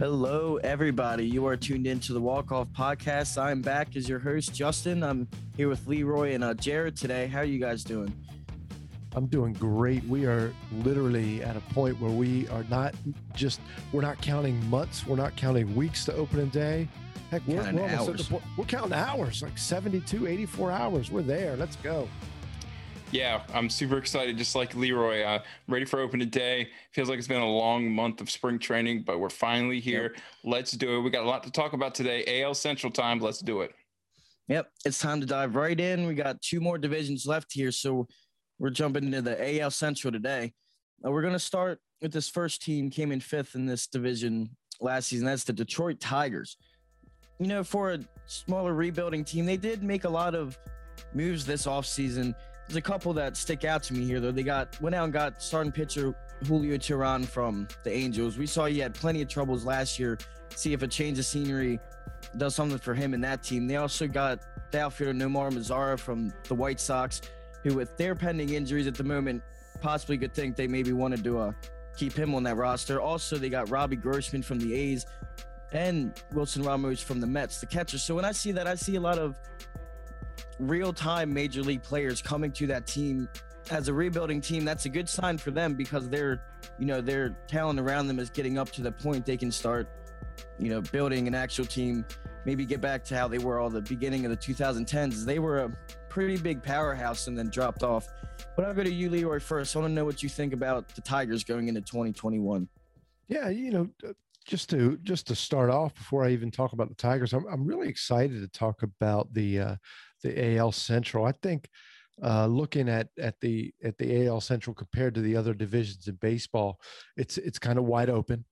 Hello, everybody. You are tuned into the Walk Off Podcast. I'm back as your host, Justin. I'm here with Leroy and uh, Jared today. How are you guys doing? I'm doing great. We are literally at a point where we are not just we're not counting months, we're not counting weeks to opening day. Heck, we're, Counting we're hours. point. We're counting hours, like 72, 84 hours. We're there. Let's go. Yeah, I'm super excited, just like Leroy. Uh, ready for opening day. Feels like it's been a long month of spring training, but we're finally here. Let's do it. We got a lot to talk about today. AL Central time. Let's do it. Yep, it's time to dive right in. We got two more divisions left here, so we're jumping into the AL Central today. Uh, we're going to start with this first team came in fifth in this division last season. That's the Detroit Tigers. You know, for a smaller rebuilding team, they did make a lot of moves this offseason. There's a couple that stick out to me here, though. They got went out and got starting pitcher Julio Teheran from the Angels. We saw he had plenty of troubles last year. See if a change of scenery does something for him and that team. They also got the outfielder Nomar Mazara from the White Sox, who with their pending injuries at the moment, possibly could think they maybe wanted to uh, keep him on that roster. Also, they got Robbie Grossman from the A's and Wilson Ramos from the Mets, the catcher. So when I see that, I see a lot of real-time major league players coming to that team as a rebuilding team. That's a good sign for them because their, you know, their talent around them is getting up to the point they can start, you know, building an actual team. Maybe get back to how they were all the beginning of the 2010s. They were a pretty big powerhouse and then dropped off. But I'll go to you, Leroy, first. I want to know what you think about the Tigers going into 2021. Yeah, you know, uh, just to just to start off before I even talk about the Tigers, I'm I'm really excited to talk about the uh, the AL Central. I think uh, looking at at the at the AL Central compared to the other divisions in baseball, it's it's kind of wide open.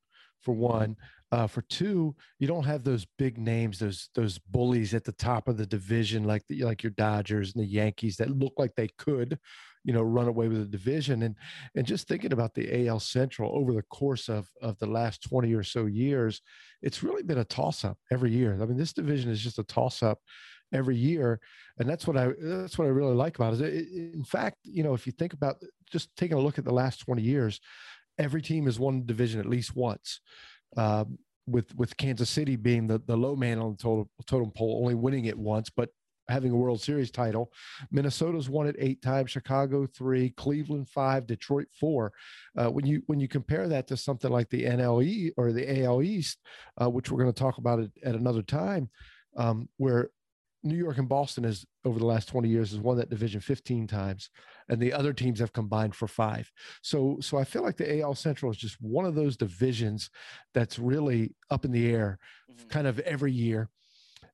For one, uh, for two, you don't have those big names, those those bullies at the top of the division, like the, like your Dodgers and the Yankees that look like they could, you know, run away with the division. And and just thinking about the AL Central over the course of of the last twenty or so years, it's really been a toss up every year. I mean, this division is just a toss up every year, and that's what I that's what I really like about it. In fact, you know, if you think about just taking a look at the last twenty years, every team has won division at least once. Um, with with Kansas City being the, the low man on the total, totem pole, only winning it once, but having a World Series title. Minnesota's won it eight times, Chicago three, Cleveland five, Detroit four. Uh, when you when you compare that to something like the NLE or the AL East, uh, which we're going to talk about it at another time, um, where New York and Boston has over the last 20 years has won that division 15 times and the other teams have combined for 5. So so I feel like the AL Central is just one of those divisions that's really up in the air kind of every year.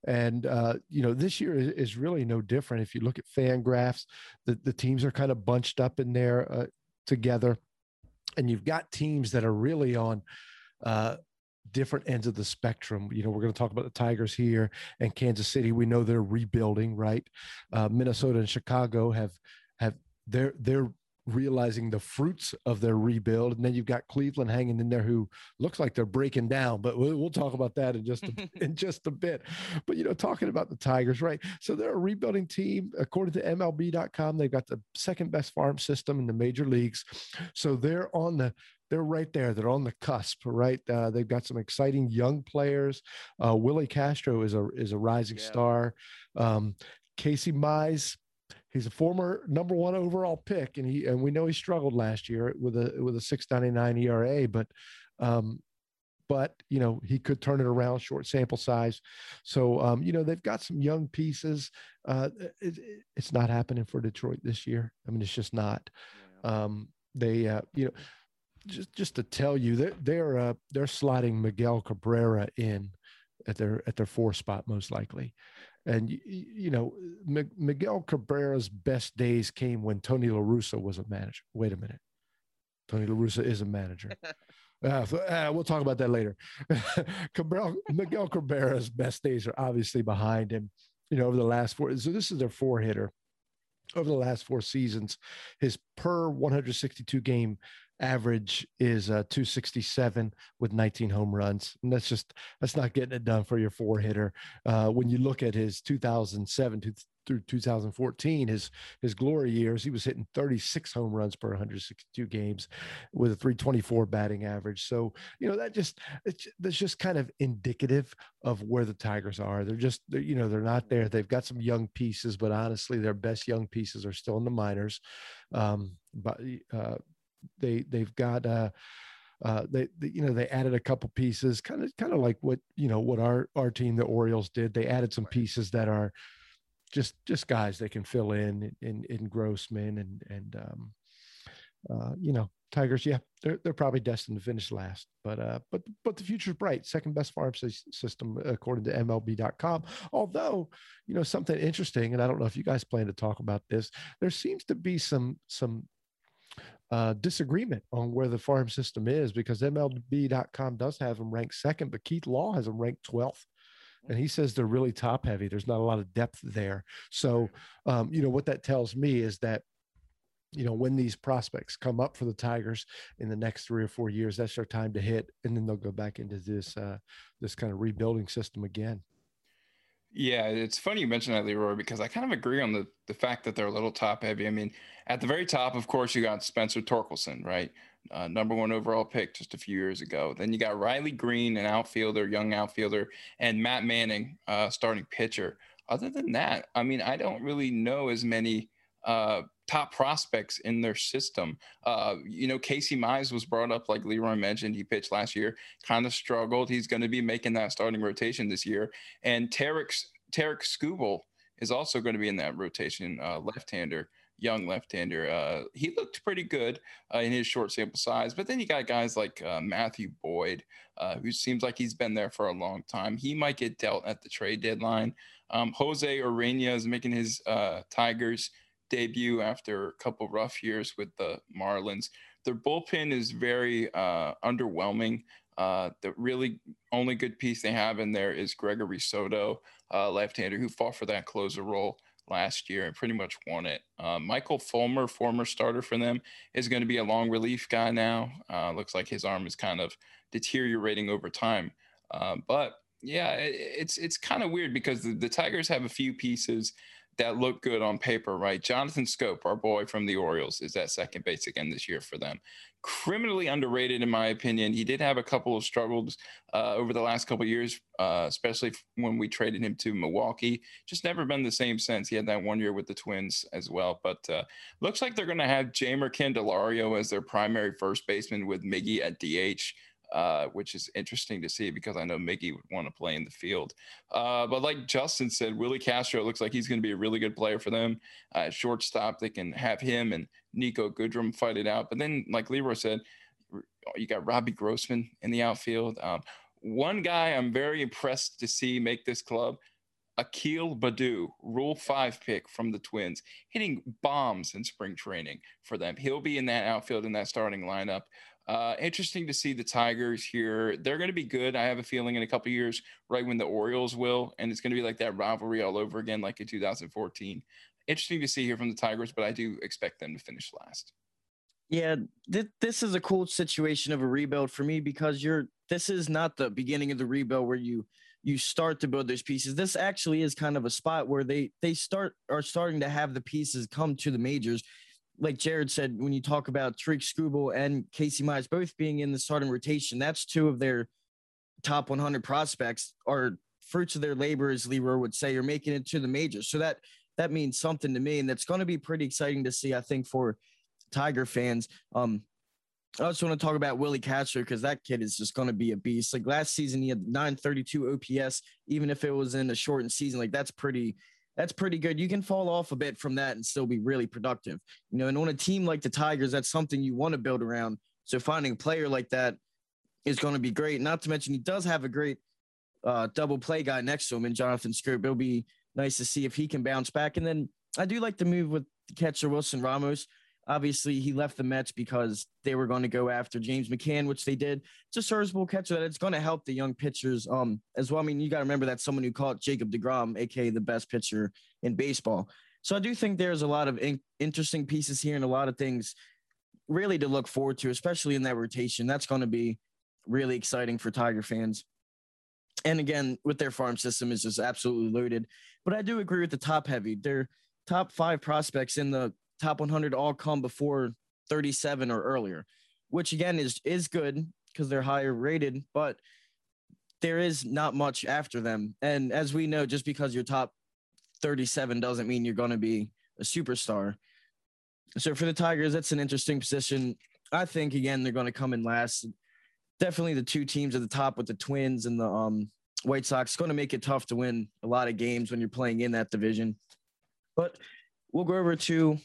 And uh, you know, this year is, is really no different. If you look at fan graphs, the, the teams are kind of bunched up in there uh, together. And you've got teams that are really on uh, different ends of the spectrum. You know, we're going to talk about the Tigers here and Kansas City. We know they're rebuilding, right? Uh, Minnesota and Chicago have have they're they're realizing the fruits of their rebuild, and then you've got Cleveland hanging in there, who looks like they're breaking down. But we'll, we'll talk about that in just a, in just a bit. But you know, talking about the Tigers, right? So they're a rebuilding team. According to MLB.com, they've got the second best farm system in the major leagues. So they're on the they're right there. They're on the cusp, right? Uh, they've got some exciting young players. Uh, Willi Castro is a is a rising Yeah. star. Um, Casey Mize, he's a former number one overall pick, and he and we know he struggled last year with a with a six ninety nine ERA, but um, but you know he could turn it around. Short sample size, so um, you know they've got some young pieces. Uh, it, it- it's not happening for Detroit this year. I mean, it's just not um, they uh, you know just just to tell you they're they're uh, they're sliding Miguel Cabrera in at their at their four spot most likely, and you, you know M- Miguel Cabrera's best days came when Tony La Russa was a manager. Wait a minute, Tony La Russa is a manager. Uh, so, uh, we'll talk about that later. Cabrera, Miguel Cabrera's best days are obviously behind him. You know, over the last four. So this is their four hitter over the last four seasons. His per 162 game average is uh, 267 with 19 home runs. And that's just, that's not getting it done for your four hitter. Uh, when you look at his 2007 to, through 2014, his his glory years, he was hitting 36 home runs per 162 games with a 324 batting average. So you know that just that's just kind of indicative of where the Tigers are. They're just they're, you know they're not there. They've got some young pieces, but honestly, their best young pieces are still in the minors. Um, but uh, they they've got uh, uh, they, they, you know they added a couple pieces, kind of kind of like what you know what our our team the Orioles did. They added some pieces that are just just guys that can fill in in in Grossman and and um, uh, you know Tigers. Yeah, they're they're probably destined to finish last, but uh, but but the future's bright. Second best farm system according to MLB.com. Although you know something interesting, and I don't know if you guys plan to talk about this. There seems to be some some uh, disagreement on where the farm system is because MLB.com does have them ranked second, but Keith Law has them ranked 12th. And he says they're really top heavy. There's not a lot of depth there. So, um, you know, what that tells me is that, you know, when these prospects come up for the Tigers in the next three or four years, that's their time to hit. And then they'll go back into this, uh, this kind of rebuilding system again. Yeah, it's funny you mentioned that, Leroy, because I kind of agree on the the fact that they're a little top heavy. I mean, at the very top, of course, you got Spencer Torkelson, right? Uh, number one overall pick just a few years ago. Then you got Riley Greene, an outfielder, young outfielder, and Matt Manning, uh, starting pitcher. Other than that, I mean, I don't really know as many uh, top prospects in their system. Uh, you know, Casey Mize was brought up, like Leroy mentioned. He pitched last year, kind of struggled. He's going to be making that starting rotation this year. And Tarik, Tarik Skubal is also going to be in that rotation, uh, left-hander, young left-hander. Uh, he looked pretty good uh, in his short sample size, but then you got guys like uh, Matthew Boyd, uh, who seems like he's been there for a long time. He might get dealt at the trade deadline. Um, Jose Urena is making his Tigers debut after a couple rough years with the Marlins. Their bullpen is very uh, underwhelming. Uh, the really only good piece they have in there is Gregory Soto, uh, left-hander, who fought for that closer role last year and pretty much won it. Uh, Michael Fulmer, former starter for them, is going to be a long relief guy now. Uh, looks like his arm is kind of deteriorating over time. Uh, but yeah, it, it's it's kind of weird because the, the Tigers have a few pieces that look good on paper, right? Jonathan Schoop, our boy from the Orioles, is that second base again this year for them. Criminally underrated, in my opinion. He did have a couple of struggles uh, over the last couple years, uh, especially when we traded him to Milwaukee. Just never been the same since. He had that one year with the Twins as well. But uh, looks like they're going to have Jeimer Candelario as their primary first baseman with Miggy at DH uh, which is interesting to see because I know Miggy would want to play in the field. Uh, but like Justin said, Willi Castro looks like he's going to be a really good player for them. Uh, shortstop, they can have him and Niko Goodrum fight it out. But then, like Leroy said, you got Robbie Grossman in the outfield. Um, one guy I'm very impressed to see make this club. Akil Baddoo, Rule 5 pick from the Twins, hitting bombs in spring training for them. He'll be in that outfield in that starting lineup. Uh, interesting to see the Tigers here. They're going to be good. I have a feeling in a couple years, right when the Orioles will, and it's going to be like that rivalry all over again, like in 2014. Interesting to see here from the Tigers, but I do expect them to finish last. Yeah, th- this is a cool situation of a rebuild for me because you're. This is not the beginning of the rebuild where you you start to build those pieces. This actually is kind of a spot where they they start are starting to have the pieces come to the majors like Jared said, when you talk about Tarik Skubal and Casey Mize both being in the starting rotation, that's two of their top 100 prospects are fruits of their labor, as Leroy would say, are making it to the majors. So that that means something to me, and that's going to be pretty exciting to see. I think for Tiger fans. Um, I also want to talk about Willi Castro because that kid is just going to be a beast. Like last season, he had 932 OPS, even if it was in a shortened season. Like that's pretty that's pretty good. You can fall off a bit from that and still be really productive. You know, and on a team like the Tigers, that's something you want to build around. So finding a player like that is going to be great. Not to mention he does have a great uh, double play guy next to him in Jonathan Schoop. It'll be nice to see if he can bounce back. And then I do like the move with catcher Wilson Ramos. Obviously, he left the Mets because they were going to go after James McCann, which they did. It's a serviceable catcher that it's going to help the young pitchers um, as well. I mean, you got to remember that someone who caught Jacob DeGrom, aka the best pitcher in baseball. So I do think there's a lot of in- interesting pieces here and a lot of things really to look forward to, especially in that rotation. That's going to be really exciting for Tiger fans. And again, with their farm system is just absolutely loaded. But I do agree with the top heavy. Their top five prospects in the top 100 all come before 37 or earlier, which again is is good because they're higher rated, but there is not much after them. And as we know, just because you're top 37 doesn't mean you're going to be a superstar. So for the Tigers, that's an interesting position. I think again they're going to come in last. Definitely the two teams at the top with the Twins and the um, White Sox. Going to make it tough to win a lot of games when you're playing in that division. But we'll go over to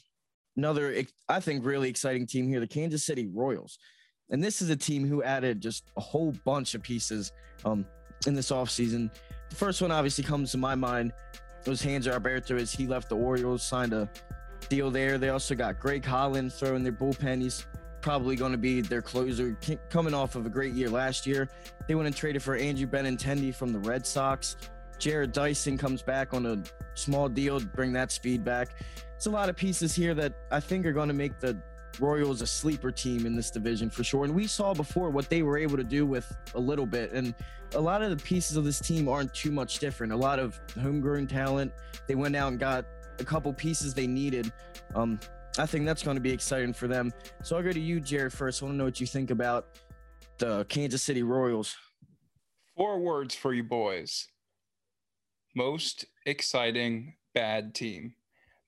another, I think, really exciting team here, the Kansas City Royals. And this is a team who added just a whole bunch of pieces um, in this offseason. The first one obviously comes to my mind was Hanser Alberto as he left the Orioles, signed a deal there. They also got Greg Holland throwing their bullpen. He's probably going to be their closer coming off of a great year last year. They went and traded for Andrew Benintendi from the Red Sox. Jarrod Dyson comes back on a small deal to bring that speed back. It's a lot of pieces here that I think are going to make the Royals a sleeper team in this division for sure. And we saw before what they were able to do with a little bit. And a lot of the pieces of this team aren't too much different. A lot of homegrown talent. They went out and got a couple pieces they needed. Um, I think that's going to be exciting for them. So I'll go to you, Jared, first. I want to know what you think about the Kansas City Royals. Four words for you boys most exciting bad team.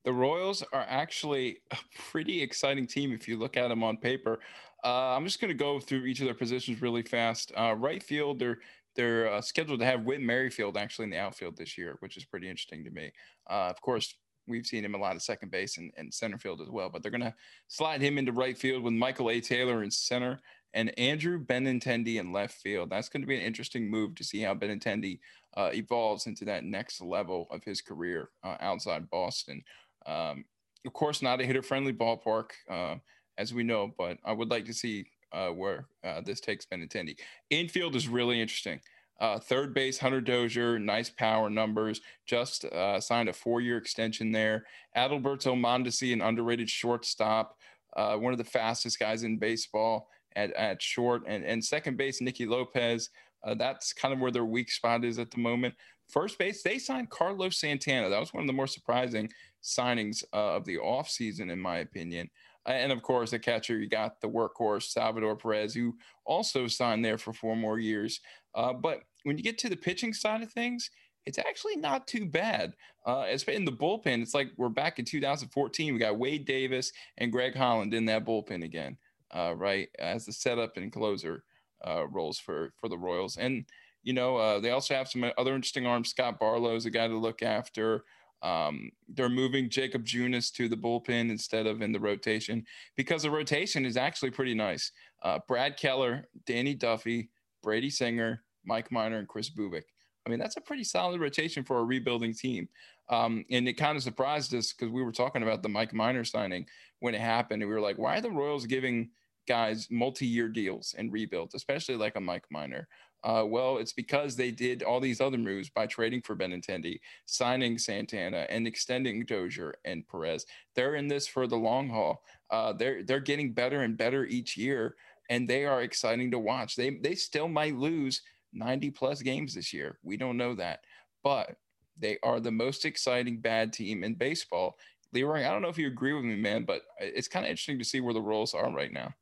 The Royals are actually a pretty exciting team if you look at them on paper. Uh, I'm just going to go through each of their positions really fast. Uh, right field, they're they're uh, scheduled to have Whit Merrifield actually in the outfield this year, which is pretty interesting to me. Uh, of course, we've seen him a lot of second base and, and center field as well, but they're going to slide him into right field with Michael A. Taylor in center and Andrew Benintendi in left field. That's going to be an interesting move to see how Benintendi uh, evolves into that next level of his career uh, outside Boston. Um, of course, not a hitter friendly ballpark, uh, as we know, but I would like to see uh, where uh, this takes Benintendi. Infield is really interesting. Uh, third base, Hunter Dozier, nice power numbers. Just signed a four-year extension there. Adalberto Mondesi, an underrated shortstop, one of the fastest guys in baseball at, at short. And, and second base, Nicky Lopez. Uh, that's kind of where their weak spot is at the moment. First base, they signed Carlos Santana. That was one of the more surprising signings uh, of the offseason, in my opinion. And of course, the catcher, you got the workhorse, Salvador Perez, who also signed there for four more years. Uh, but when you get to the pitching side of things, it's actually not too bad. Uh, in the bullpen, it's like we're back in 2014. We got Wade Davis and Greg Holland in that bullpen again, uh, right, as the setup and closer uh, roles for for the Royals. And you know, uh, they also have some other interesting arms. Scott Barlow is a guy to look after. Um, they're moving Jakob Junis to the bullpen instead of in the rotation because the rotation is actually pretty nice. Uh, Brad Keller, Danny Duffy, Brady Singer, Mike Minor, and Kris Bubic. I mean, that's a pretty solid rotation for a rebuilding team. Um, and it kind of surprised us because we were talking about the Mike Minor signing when it happened. And we were like, why are the Royals giving guys multi year deals and rebuilds, especially like a Mike Minor? Uh, well, it's because they did all these other moves by trading for Benintendi, signing Santana, and extending Dozier and Perez. They're in this for the long haul. Uh, they're they're getting better and better each year, and they are exciting to watch. They they still might lose 90 plus games this year. We don't know that, but they are the most exciting bad team in baseball. Leroy, I don't know if you agree with me, man, but it's kind of interesting to see where the Royals are right now.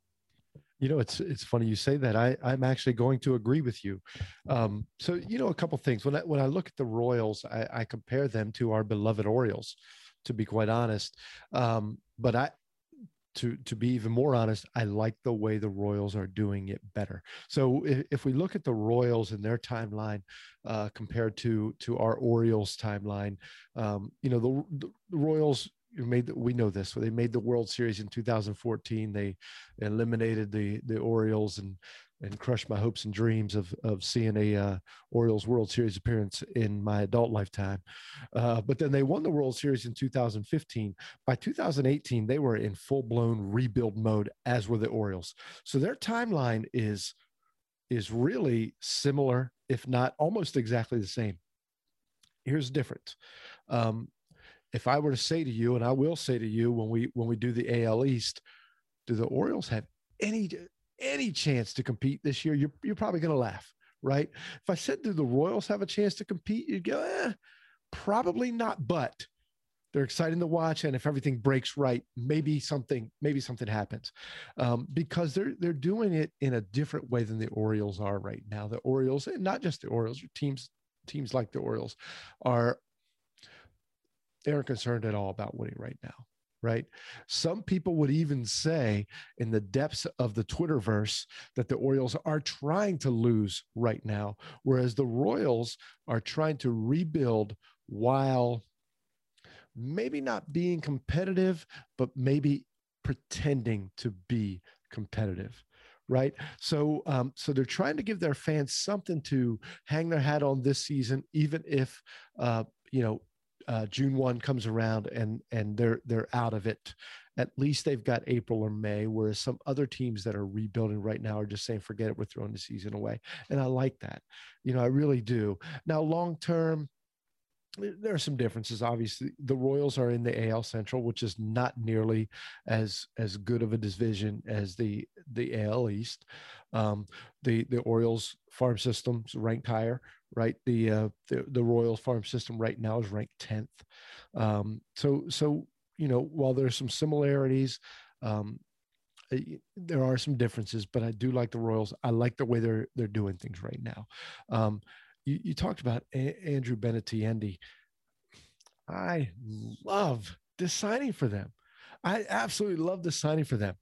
You know, it's it's funny you say that. I I'm actually going to agree with you. Um, so you know, a couple things. When I when I look at the Royals, I, I compare them to our beloved Orioles, to be quite honest. Um, but I to to be even more honest, I like the way the Royals are doing it better. So if, if we look at the Royals and their timeline uh, compared to to our Orioles timeline, um, you know the, the Royals made the, we know this they made the world series in 2014 they eliminated the the orioles and and crushed my hopes and dreams of of seeing a uh, orioles world series appearance in my adult lifetime. Uh, but then they won the world series in 2015 by 2018 they were in full-blown rebuild mode as were the orioles. So their timeline is is really similar if not almost exactly the same. Here's the difference. Um, if I were to say to you, and I will say to you when we when we do the AL East, do the Orioles have any any chance to compete this year? You're you're probably going to laugh, right? If I said, do the Royals have a chance to compete? You'd go, eh, probably not, but they're exciting to watch, and if everything breaks right, maybe something maybe something happens, um, because they're they're doing it in a different way than the Orioles are right now. The Orioles, and not just the Orioles, teams teams like the Orioles, are they aren't concerned at all about winning right now. Right. Some people would even say, in the depths of the Twitterverse, that the Orioles are trying to lose right now, whereas the Royals are trying to rebuild while maybe not being competitive, but maybe pretending to be competitive right so um, so they're trying to give their fans something to hang their hat on this season even if uh, you know uh, June one comes around and and they're they're out of it. At least they've got April or May, whereas some other teams that are rebuilding right now are just saying, "Forget it, we're throwing the season away." And I like that, you know, I really do. Now, long term, there are some differences obviously the royals are in the al central which is not nearly as as good of a division as the the al east um, the the orioles farm systems ranked higher right the uh, the, the farm system right now is ranked 10th um, so so you know while there's some similarities um, there are some differences but i do like the royals i like the way they're they're doing things right now um, you, you talked about A- Andrew Benintendi. I love this signing for them. I absolutely love the signing for them.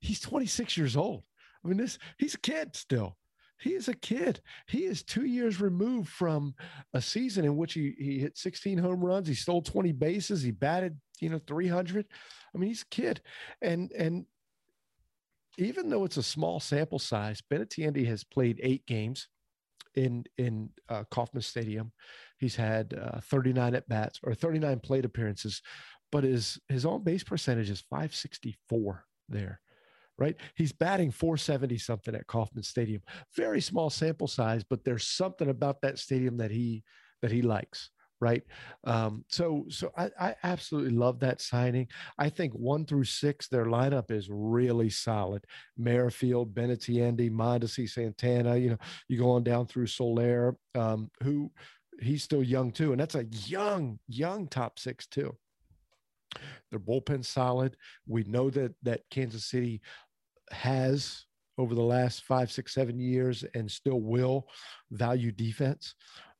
He's 26 years old. I mean, this he's a kid still. He is a kid. He is two years removed from a season in which he, he hit 16 home runs. He stole 20 bases. He batted, you know, 300. I mean, he's a kid. And, and even though it's a small sample size, Benintendi has played eight games in in uh, Kauffman Stadium. He's had uh, 39 at bats or 39 plate appearances, but his his on base percentage is 564 there. Right, he's batting 470 something at Kauffman Stadium. Very small sample size, but there's something about that stadium that he that he likes right? Um, so so I, I, absolutely love that signing. I think one through six, their lineup is really solid. Merrifield, Benintendi, Mondesi, Santana. You know, you go on down through Soler, um, who he's still young too, and that's a young young top six too. Their bullpen solid. We know that that Kansas City has over the last five, six, seven years and still will value defense.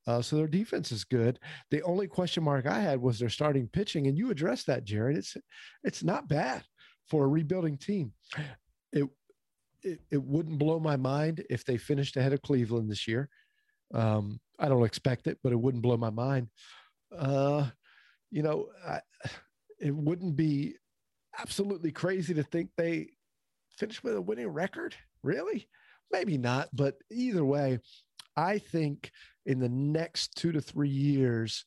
Uh, so their defense is good. The only question mark I had was their starting pitching, and you addressed that, Jared. It's it's not bad for a rebuilding team. It it, it wouldn't blow my mind if they finished ahead of Cleveland this year. Um, I don't expect it, but it wouldn't blow my mind. Uh, you know, I, it wouldn't be absolutely crazy to think they finish with a winning record. Really? Maybe not, but either way, I think in the next two to three years,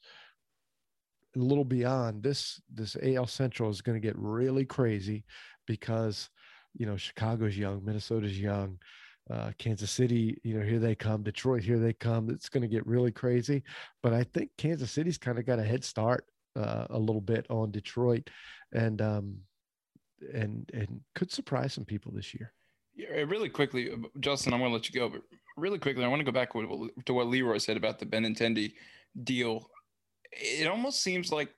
a little beyond this, this AL Central is going to get really crazy because, you know, Chicago's young, Minnesota's young, uh, Kansas City, you know, here they come, Detroit, here they come. It's going to get really crazy. But I think Kansas City's kind of got a head start uh, a little bit on Detroit, and um, and and could surprise some people this year. Yeah, uh, really quickly, uh, Justin, I'm going to let you go, but really quickly, I want to go back to what Leroy said about the Benintendi deal. It almost seems like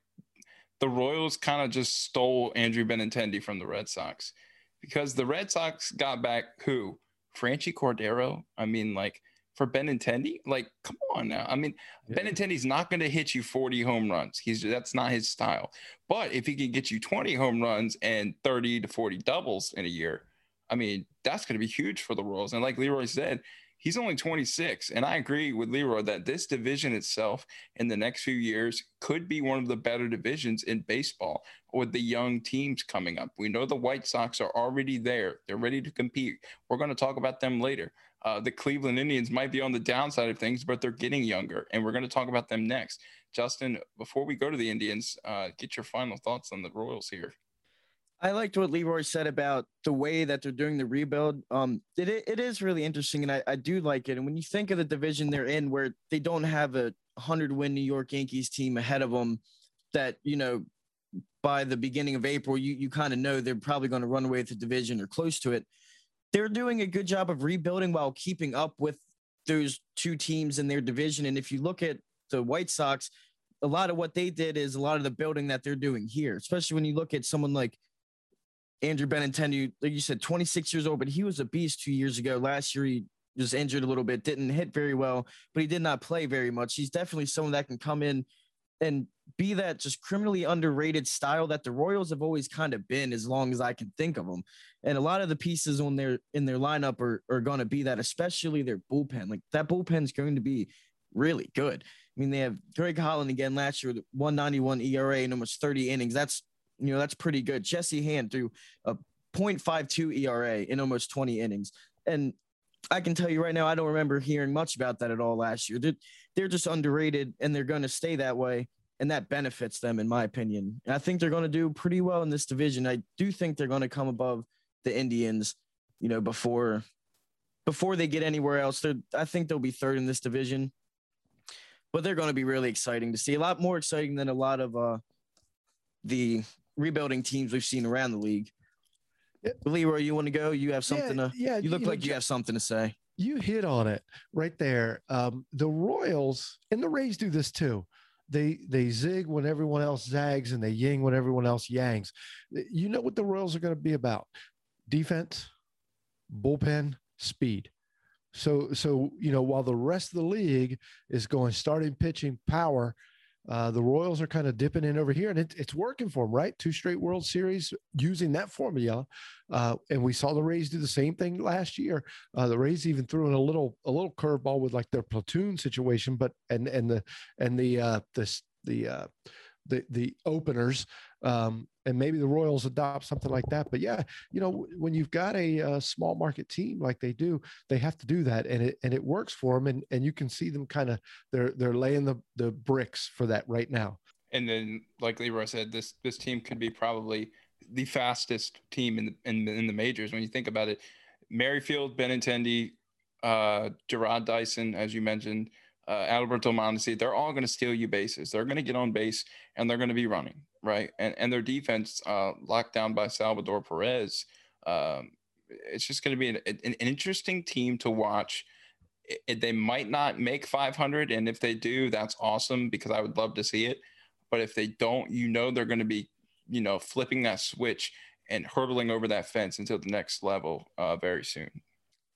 the Royals kind of just stole Andrew Benintendi from the Red Sox because the Red Sox got back who? Franchy Cordero. I mean, like for Benintendi, like come on now. I mean, yeah. Benintendi's not going to hit you 40 home runs. He's that's not his style. But if he can get you 20 home runs and 30 to 40 doubles in a year, I mean, that's going to be huge for the Royals. And like Leroy said, he's only 26. And I agree with Leroy that this division itself in the next few years could be one of the better divisions in baseball with the young teams coming up. We know the White Sox are already there, they're ready to compete. We're going to talk about them later. Uh, the Cleveland Indians might be on the downside of things, but they're getting younger. And we're going to talk about them next. Justin, before we go to the Indians, uh, get your final thoughts on the Royals here. I liked what Leroy said about the way that they're doing the rebuild. Um, it, it is really interesting, and I, I do like it. And when you think of the division they're in, where they don't have a 100 win New York Yankees team ahead of them, that you know by the beginning of April, you you kind of know they're probably going to run away with the division or close to it. They're doing a good job of rebuilding while keeping up with those two teams in their division. And if you look at the White Sox, a lot of what they did is a lot of the building that they're doing here, especially when you look at someone like Andrew Benintendi, like you said, 26 years old, but he was a beast two years ago. Last year, he was injured a little bit, didn't hit very well, but he did not play very much. He's definitely someone that can come in and be that just criminally underrated style that the Royals have always kind of been as long as I can think of them. And a lot of the pieces on their in their lineup are, are going to be that, especially their bullpen. Like that bullpen is going to be really good. I mean, they have Greg Holland again last year, 191 ERA and almost 30 innings. That's you know, that's pretty good. Jesse Hahn threw a 0.52 ERA in almost 20 innings. And I can tell you right now, I don't remember hearing much about that at all last year. They're, just underrated and they're going to stay that way. And that benefits them, in my opinion. And I think they're going to do pretty well in this division. I do think they're going to come above the Indians, you know, before before they get anywhere else. They're I think they'll be third in this division. But they're going to be really exciting to see. A lot more exciting than a lot of uh the rebuilding teams we've seen around the league. Leroy, you want to go? You have something yeah, to. Yeah, you look you like know, you have something to say. You hit on it right there. Um, the Royals and the Rays do this too. They they zig when everyone else zags, and they ying when everyone else yangs. You know what the Royals are going to be about: defense, bullpen, speed. So so you know while the rest of the league is going starting pitching power uh, the Royals are kind of dipping in over here, and it, it's working for them, right? Two straight World Series using that formula, uh, and we saw the Rays do the same thing last year. Uh, the Rays even threw in a little a little curveball with like their platoon situation, but and and the and the uh, this the uh, the the openers um, and maybe the Royals adopt something like that. But yeah, you know, when you've got a, a, small market team like they do, they have to do that, and it and it works for them. And and you can see them kind of they're they're laying the the bricks for that right now. And then, like Leroy said, this this team could be probably the fastest team in the in the, in the majors when you think about it. Merrifield, Benintendi, uh, Jarrod Dyson, as you mentioned, uh, Alberto Mondesi, they're all going to steal you bases. They're going to get on base and they're going to be running, right? And and their defense, uh, locked down by Salvador Perez, um, it's just going to be an, an, interesting team to watch. It, it, they might not make 500, and if they do, that's awesome because I would love to see it. But if they don't, you know they're going to be, you know, flipping that switch and hurtling over that fence until the next level uh, very soon.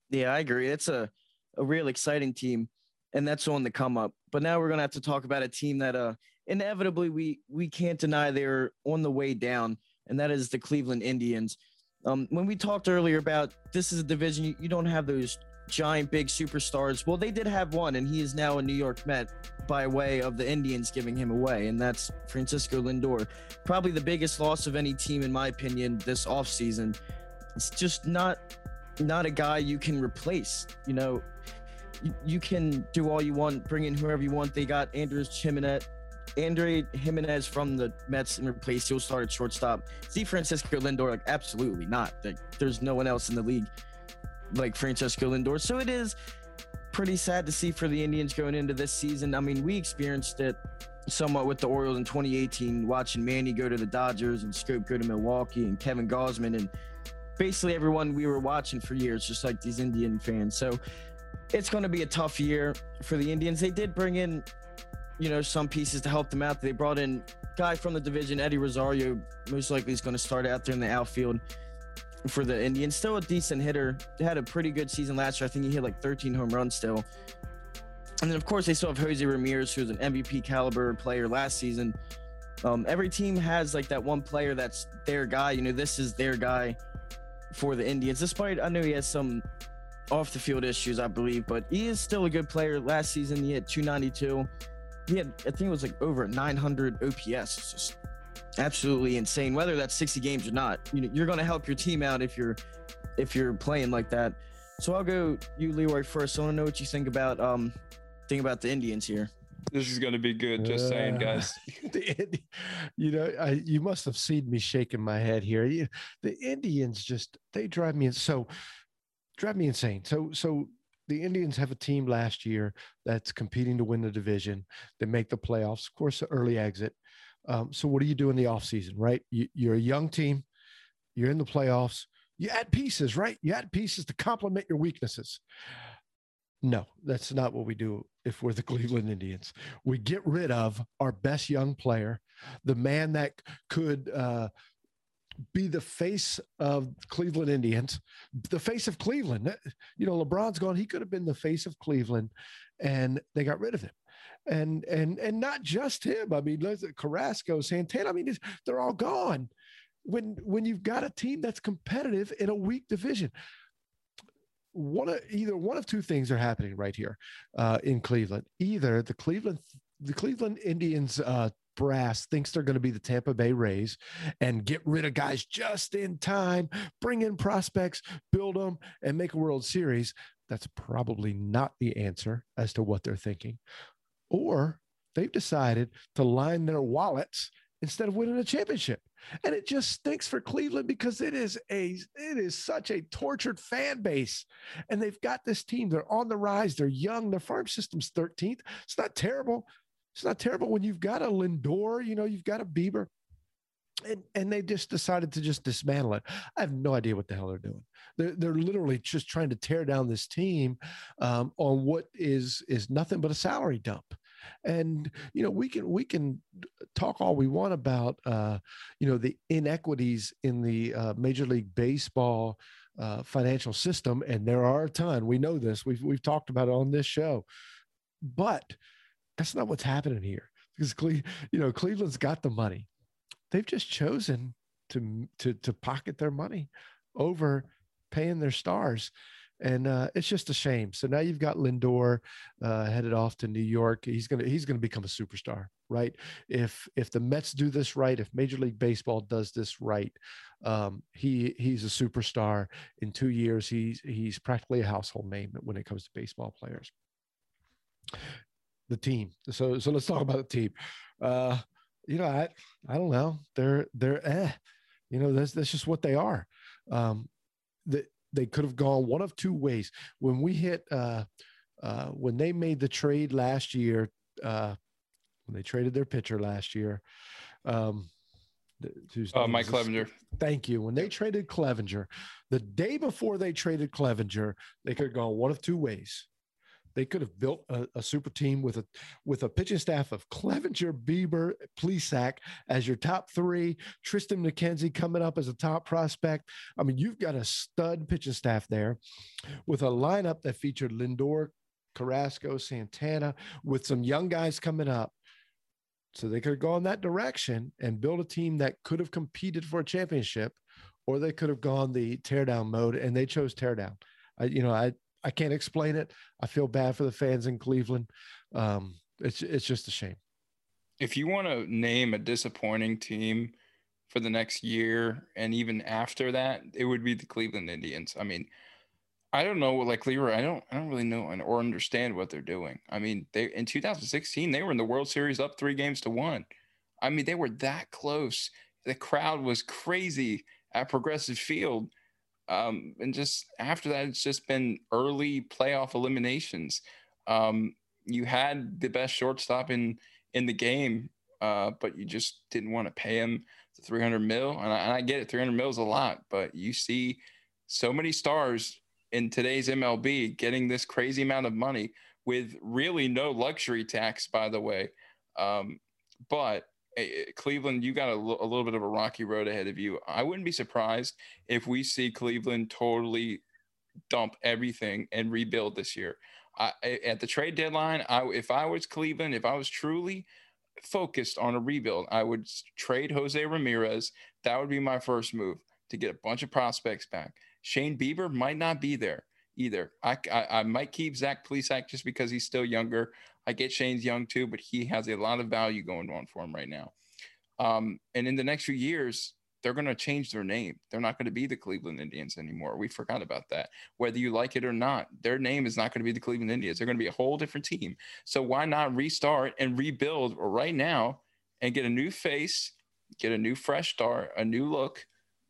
Yeah, I agree. It's a a real exciting team and that's on the come up. But now we're gonna have to talk about a team that uh inevitably we we can't deny they're on the way down, and that is the Cleveland Indians. Um, when we talked earlier about this is a division you, you don't have those giant big superstars. Well, they did have one, and he is now a New York Met by way of the Indians giving him away, and that's Francisco Lindor. Probably the biggest loss of any team, in my opinion, this offseason. It's just not not a guy you can replace. You know, you, can do all you want, bring in whoever you want. They got Andres Gimenez, Andre Gimenez from the Mets and replace. He'll start at shortstop. See Francisco Lindor, like absolutely not. Like, there's no one else in the league like Francisco Lindor. So it is pretty sad to see for the Indians going into this season. I mean, we experienced it somewhat with the Orioles in 2018, watching Manny go to the Dodgers and Schoop go to Milwaukee and Kevin Gausman and basically everyone we were watching for years, just like these Indian fans. So it's going to be a tough year for the Indians. They did bring in, you know, some pieces to help them out. They brought in guy from the division, Eddie Rosario. Most likely is going to start out there in the outfield for the Indians. Still a decent hitter. They had a pretty good season last year. I think he hit like 13 home runs still. And then of course they still have Jose Ramirez, who's an MVP caliber player last season. Um, every team has like that one player that's their guy. You know, this is their guy for the Indians. Despite I know he has some off the field issues, I believe, but he is still a good player. Last season, he hit 292. He had, I think it was like over 900 OPS. It's just absolutely insane. Whether that's 60 games or not, you know, you're going to help your team out if you're if you're playing like that. So I'll go you, Leroy, first. I want to know what you think about um think about the Indians here. This is going to be good. Just uh, saying, guys. the, you know, I, you must have seen me shaking my head here. You, the Indians just they drive me so drive me insane. So so the Indians have a team last year that's competing to win the division. They make the playoffs, of course, early exit. Um, so what do you do in the offseason, right? You, you're a young team, you're in the playoffs, you add pieces, right? You add pieces to complement your weaknesses. No, that's not what we do if we're the Cleveland Indians. We get rid of our best young player, the man that could uh, be the face of Cleveland Indians, the face of Cleveland. You know, LeBron's gone. He could have been the face of Cleveland, and they got rid of him. And and and not just him. I mean, Carrasco, Santana. I mean, they're all gone. When when you've got a team that's competitive in a weak division, one of either one of two things are happening right here uh, in Cleveland. Either the Cleveland the Cleveland Indians uh, brass thinks they're going to be the Tampa Bay Rays and get rid of guys just in time, bring in prospects, build them, and make a World Series. That's probably not the answer as to what they're thinking. Or they've decided to line their wallets instead of winning a championship. And it just stinks for Cleveland because it is a it is such a tortured fan base. And they've got this team. They're on the rise. They're young. Their farm system's 13th. It's not terrible. It's not terrible when you've got a Lindor, you know, you've got a Bieber. And, and they just decided to just dismantle it. I have no idea what the hell they're doing. They're, they're literally just trying to tear down this team um, on what is is nothing but a salary dump and you know we can we can talk all we want about uh, you know the inequities in the uh, major league baseball uh, financial system and there are a ton we know this we've we've talked about it on this show but that's not what's happening here because Cle- you know Cleveland's got the money they've just chosen to to to pocket their money over paying their stars and uh, it's just a shame. So now you've got Lindor uh, headed off to New York. He's gonna he's gonna become a superstar, right? If if the Mets do this right, if Major League Baseball does this right, um, he he's a superstar. In two years, he's he's practically a household name when it comes to baseball players. The team. So so let's talk about the team. Uh, you know, I I don't know. They're they're eh. You know, that's that's just what they are. Um, the they could have gone one of two ways. When we hit, uh, uh, when they made the trade last year, uh, when they traded their pitcher last year, um, uh, Mike Clevinger. Thank you. When they traded Clevinger, the day before they traded Clevinger, they could have gone one of two ways. They could have built a, a, super team with a with a pitching staff of Clevinger, Bieber, Plesac as your top three. Triston McKenzie coming up as a top prospect. I mean, you've got a stud pitching staff there, with a lineup that featured Lindor, Carrasco, Santana, with some young guys coming up. So they could have gone that direction and built a team that could have competed for a championship, or they could have gone the teardown mode, and they chose teardown. I, you know, I I can't explain it. I feel bad for the fans in Cleveland. Um, it's it's just a shame. If you want to name a disappointing team for the next year and even after that, it would be the Cleveland Indians. I mean, I don't know, like Leroy, I don't I don't really know and or understand what they're doing. I mean, they in 2016 they were in the World Series up three games to one. I mean, they were that close. The crowd was crazy at Progressive Field um, and just after that, it's just been early playoff eliminations. Um, you had the best shortstop in in the game, uh, but you just didn't want to pay him the 300 mil. And I, and I get it, 300 mil is a lot, but you see so many stars in today's MLB getting this crazy amount of money with really no luxury tax, by the way. Um, but Cleveland, you got a, l- a little bit of a rocky road ahead of you. I wouldn't be surprised if we see Cleveland totally dump everything and rebuild this year. I, at the trade deadline, I, if I was Cleveland, if I was truly focused on a rebuild, I would trade Jose Ramirez. That would be my first move to get a bunch of prospects back. Shane Bieber might not be there either. I, I, I might keep Zach Plesac just because he's still younger. I get Shane's young too, but he has a lot of value going on for him right now. Um, and in the next few years, they're going to change their name. They're not going to be the Cleveland Indians anymore. We forgot about that. Whether you like it or not, their name is not going to be the Cleveland Indians. They're going to be a whole different team. So why not restart and rebuild right now and get a new face, get a new fresh start, a new look,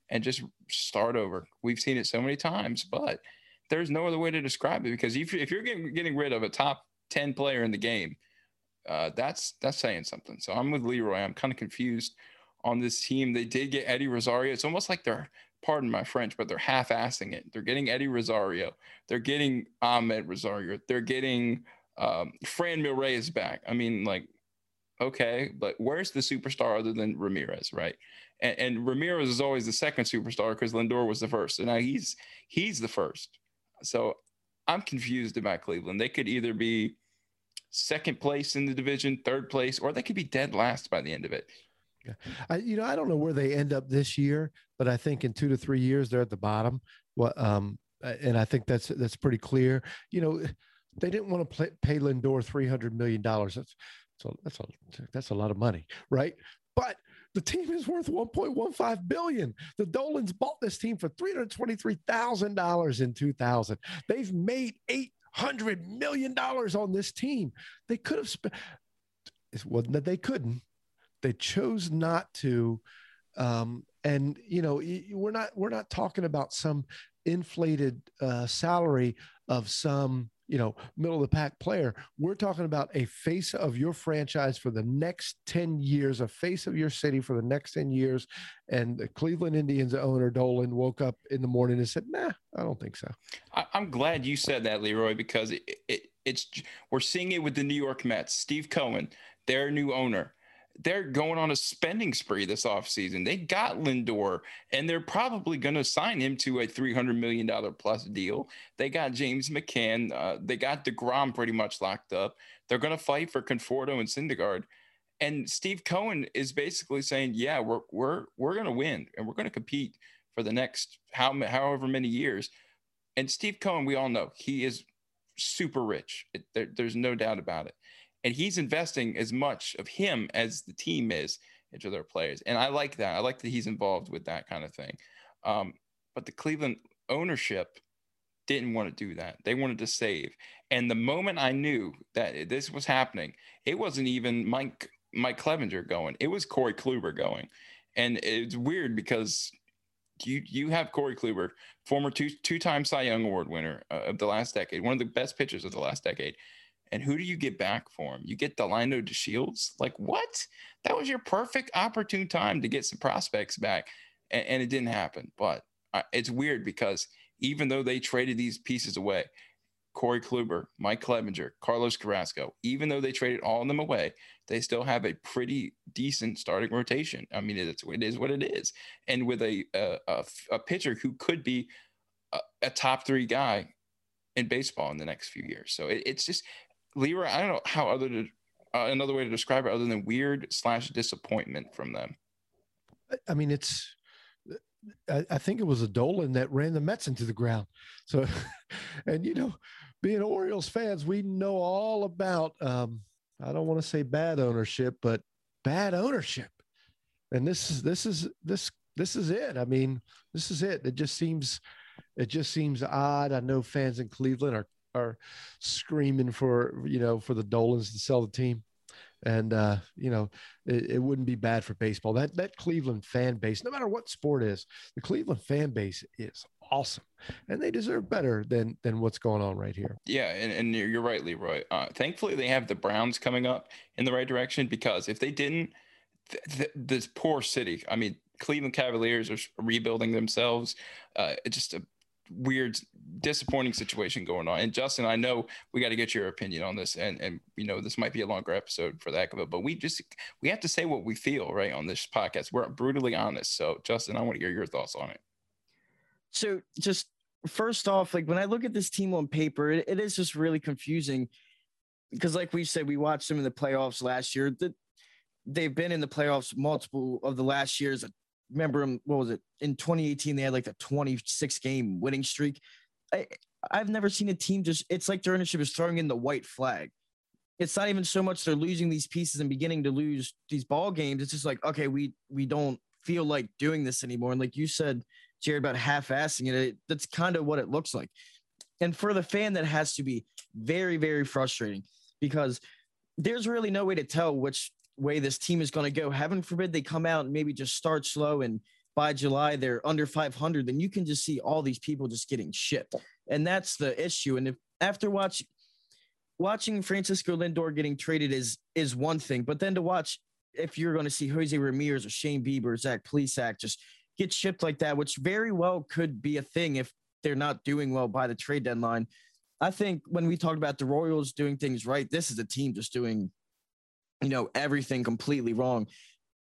and just start over? We've seen it so many times, but there's no other way to describe it because if, if you're getting, getting rid of a top 10 player in the game, uh, that's that's saying something. So I'm with Leroy. I'm kind of confused on this team. They did get Eddie Rosario. It's almost like they're, pardon my French, but they're half-assing it. They're getting Eddie Rosario. They're getting Amed Rosario. They're getting um, Franmil Reyes is back. I mean, like, okay, but where's the superstar other than Ramirez, right? And, and Ramirez is always the second superstar because Lindor was the first. and now he's he's the first. So I'm confused about Cleveland. They could either be second place in the division, third place, or they could be dead last by the end of it. Yeah. I, you know, I don't know where they end up this year, but I think in two to three years they're at the bottom. What, um, and I think that's that's pretty clear. You know, they didn't want to play, pay Lindor three hundred million dollars. That's so that's a that's a lot of money, right? But the team is worth 1.15 billion. The Dolans bought this team for $323,000 in 2000. They've made 800 million dollars on this team. They could have spent it wasn't that they couldn't. They chose not to um, and you know we're not we're not talking about some inflated uh, salary of some you know, middle of the pack player. We're talking about a face of your franchise for the next 10 years, a face of your city for the next 10 years. And the Cleveland Indians owner Dolan woke up in the morning and said, nah, I don't think so. I, am glad you said that, Leroy, because it, it, it's we're seeing it with the New York Mets. Steve Cohen, their new owner they're going on a spending spree this offseason. They got Lindor, and they're probably going to sign him to a $300 million plus deal. They got James McCann. Uh, they got DeGrom pretty much locked up. They're going to fight for Conforto and Syndergaard. And Steve Cohen is basically saying, yeah, we're, we're, we're going to win and we're going to compete for the next how, however many years. And Steve Cohen, we all know he is super rich. It, there, there's no doubt about it and he's investing as much of him as the team is into their players. And I like that. I like that he's involved with that kind of thing. Um, but the Cleveland ownership didn't want to do that. They wanted to save. And the moment I knew that this was happening, it wasn't even Mike Mike Clevinger going. It was Corey Kluber going. And it's weird because you you have Corey Kluber, former two two time Cy Young Award winner uh, of the last decade, one of the best pitchers of the last decade. And who do you get back for him? You get Delino DeShields? Like, what? That was your perfect opportune time to get some prospects back. And, and it didn't happen. But uh, it's weird because even though they traded these pieces away, Corey Kluber, Mike Clevinger, Carlos Carrasco, even though they traded all of them away, they still have a pretty decent starting rotation. I mean, it's, it is what it is. And with a, a, a, a pitcher who could be a, a, top three guy in baseball in the next few years. So it, it's just, Leroy, I don't know how other to uh, another way to describe it other than weird slash disappointment from them. I mean, it's. I, I think it was a Dolan that ran the Mets into the ground. So, and you know, being Orioles fans, we know all about. Um, I don't want to say bad ownership, but bad ownership. And this is this is this this is it. I mean, this is it. It just seems it just seems odd. I know fans in Cleveland are are screaming for you know for the Dolans to sell the team, and uh, you know it, it, wouldn't be bad for baseball. That that Cleveland fan base, no matter what sport is, the Cleveland fan base is awesome, and they deserve better than than what's going on right here. Yeah, and, and you're right, Leroy. Uh, thankfully, they have the Browns coming up in the right direction because if they didn't, th- th- this poor city. I mean, Cleveland Cavaliers are rebuilding themselves. Uh, just a weird, disappointing situation going on. And Justin, I know we got to get your opinion on this, and and you know this might be a longer episode for the heck of it, but we just we have to say what we feel right on this podcast. We're brutally honest. So, Justin, I want to hear your thoughts on it. So, just first off, like when I look at this team on paper, it, it is just really confusing because, like we said, we watched them in the playoffs last year. That they've been in the playoffs multiple of the last years remember him, what was it? In 2018, they had like a 26 game winning streak. I, I've never seen a team just, it's like their ownership is throwing in the white flag. It's not even so much they're losing these pieces and beginning to lose these ball games. It's just like, okay, we we don't feel like doing this anymore. And like you said, Jared, about half-assing it, it that's kind of what it looks like. And for the fan, that has to be very, very frustrating because there's really no way to tell which way this team is going to go. Heaven forbid they come out and maybe just start slow and by July they're under 500, then you can just see all these people just getting shipped. And that's the issue. And if after watch, watching Francisco Lindor getting traded is is one thing, but then to watch if you're going to see Jose Ramirez or Shane Bieber, or Zach Plesac just get shipped like that, which very well could be a thing if they're not doing well by the trade deadline. I think when we talk about the Royals doing things right, this is a team just doing, you know, everything completely wrong.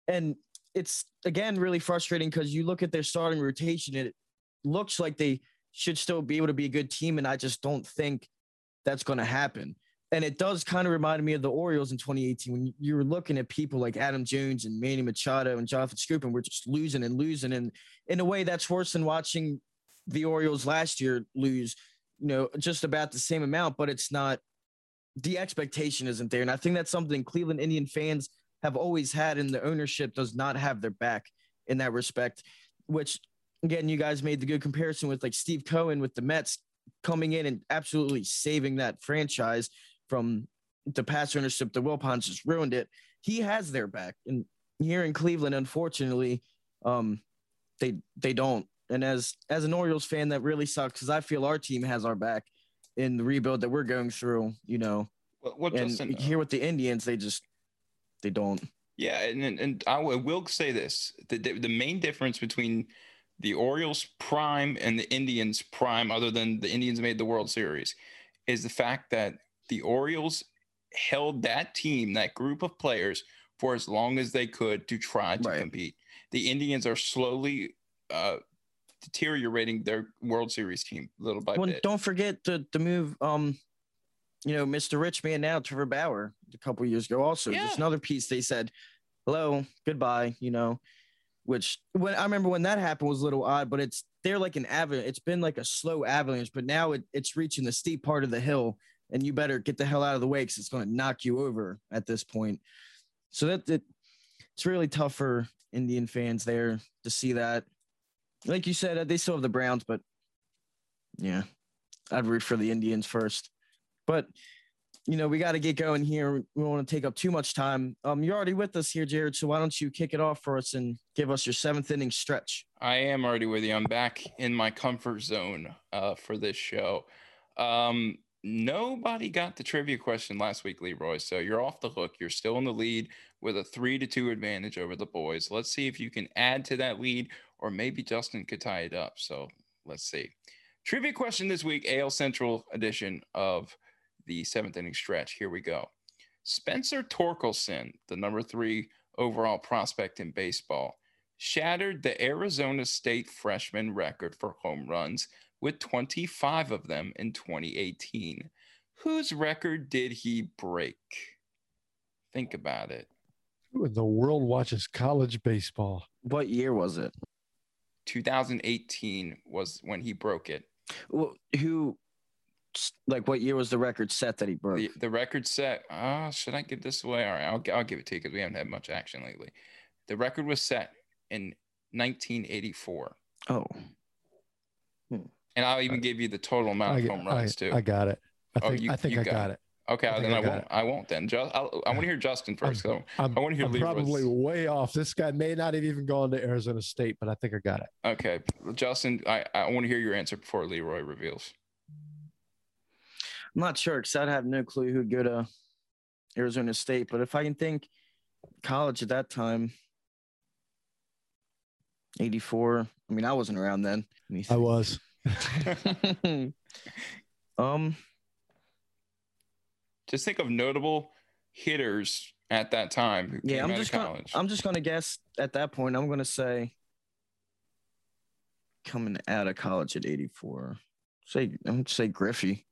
And it's again really frustrating because you look at their starting rotation, it looks like they should still be able to be a good team. And I just don't think that's going to happen. And it does kind of remind me of the Orioles in 2018 when you were looking at people like Adam Jones and Manny Machado and Jonathan Schoop, and we're just losing and losing. And in a way, that's worse than watching the Orioles last year lose, you know, just about the same amount, but it's not the expectation isn't there. And I think that's something Cleveland Indian fans have always had, and the ownership does not have their back in that respect, which again, you guys made the good comparison with like Steve Cohen with the Mets coming in and absolutely saving that franchise from the past ownership. The Wilpons just ruined it. He has their back, and here in Cleveland, unfortunately, um, they they don't. And as as an Orioles fan, that really sucks because I feel our team has our back in the rebuild that we're going through. You know, what, what and Justin, here with the Indians, they just they don't. Yeah, and and I will say this: the the main difference between the Orioles prime and the Indians prime, other than the Indians made the World Series, is the fact that the Orioles held that team, that group of players, for as long as they could to try to right. compete. The Indians are slowly uh, deteriorating their World Series team little by well, bit. Don't forget the the move. Um, you know, Mr. Rich Man now, Trevor Bauer, a couple years ago. Also, yeah. just another piece. They said, "Hello, goodbye." You know, which when I remember when that happened was a little odd, but it's they're like an avalanche. It's been like a slow avalanche, but now it, it's reaching the steep part of the hill, and you better get the hell out of the way because it's going to knock you over at this point. So that it, it's really tough for Indian fans there to see that. Like you said, they still have the Browns, but yeah, I'd root for the Indians first. But you know, we got to get going here. We don't want to take up too much time. Um, you're already with us here, Jared. So why don't you kick it off for us and give us your seventh inning stretch? I am already with you. I'm back in my comfort zone uh, for this show. Um, nobody got the trivia question last week, Leroy. So you're off the hook. You're still in the lead with a three to two advantage over the boys. Let's see if you can add to that lead, or maybe Justin could tie it up. So let's see. Trivia question this week, AL Central edition of the seventh inning stretch. Here we go. Spencer Torkelson, the number three overall prospect in baseball, shattered the Arizona State freshman record for home runs with 25 of them in 2018. Whose record did he break? Think about it. The world watches college baseball. What year was it? 2018 was when he broke it. Well, who like what year was the record set that he broke? The, the record set. Uh, should I give this away? All right, I'll, I'll give it to you because we haven't had much action lately. The record was set in 1984. Oh. Hmm. And I'll even give you the total amount of home runs I, too. I got it. I oh, think, oh, you, I, think I got, got it. Okay, I then I, I won't. It. I won't then. Just, I'll, i want to hear Justin 1st I'm, I'm, i want to hear. I'm probably way off. This guy may not have even gone to Arizona State, but I think I got it. Okay, Justin, I, I want to hear your answer before Leroy reveals. I'm not sure because I'd have no clue who'd go to Arizona State. But if I can think college at that time, 84. I mean, I wasn't around then. I was. um, just think of notable hitters at that time. yeah, I'm just gonna, I'm just gonna guess at that point. I'm gonna say coming out of college at 84. Say I'm gonna say Griffey.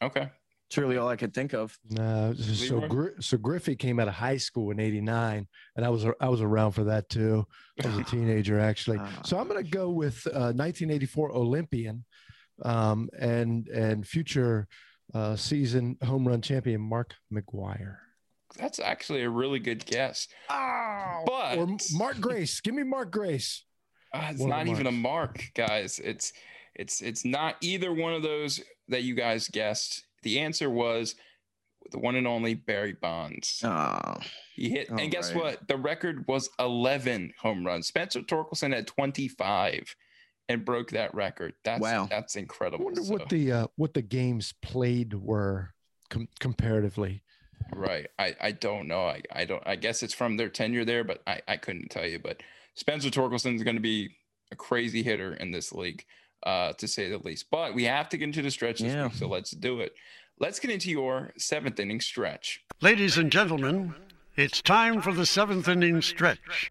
Okay. It's really all I could think of. No, so Gr- so Griffey came out of high school in '89, and I was I was around for that too. I was a teenager actually. Ah. So I'm going to go with uh, 1984 Olympian, um, and and future uh, season home run champion Mark McGwire. That's actually a really good guess. Oh, but or Mark Grace. Give me Mark Grace. Uh, it's one not even a mark, guys. It's it's it's not either one of those that you guys guessed. The answer was the one and only Barry Bonds. Oh, he hit, and guess right. what? The record was 11 home runs. Spencer Torkelson had 25 and broke that record. That's wow. that's incredible. I wonder so. what the uh, what the games played were com- comparatively. Right. I, I don't know. I, I don't I guess it's from their tenure there, but I, I couldn't tell you. But Spencer Torkelson is going to be a crazy hitter in this league, uh, to say the least. But we have to get into the stretch this Yeah. week, so let's do it. Let's get into your seventh inning stretch. Ladies and gentlemen, it's time for the seventh inning stretch.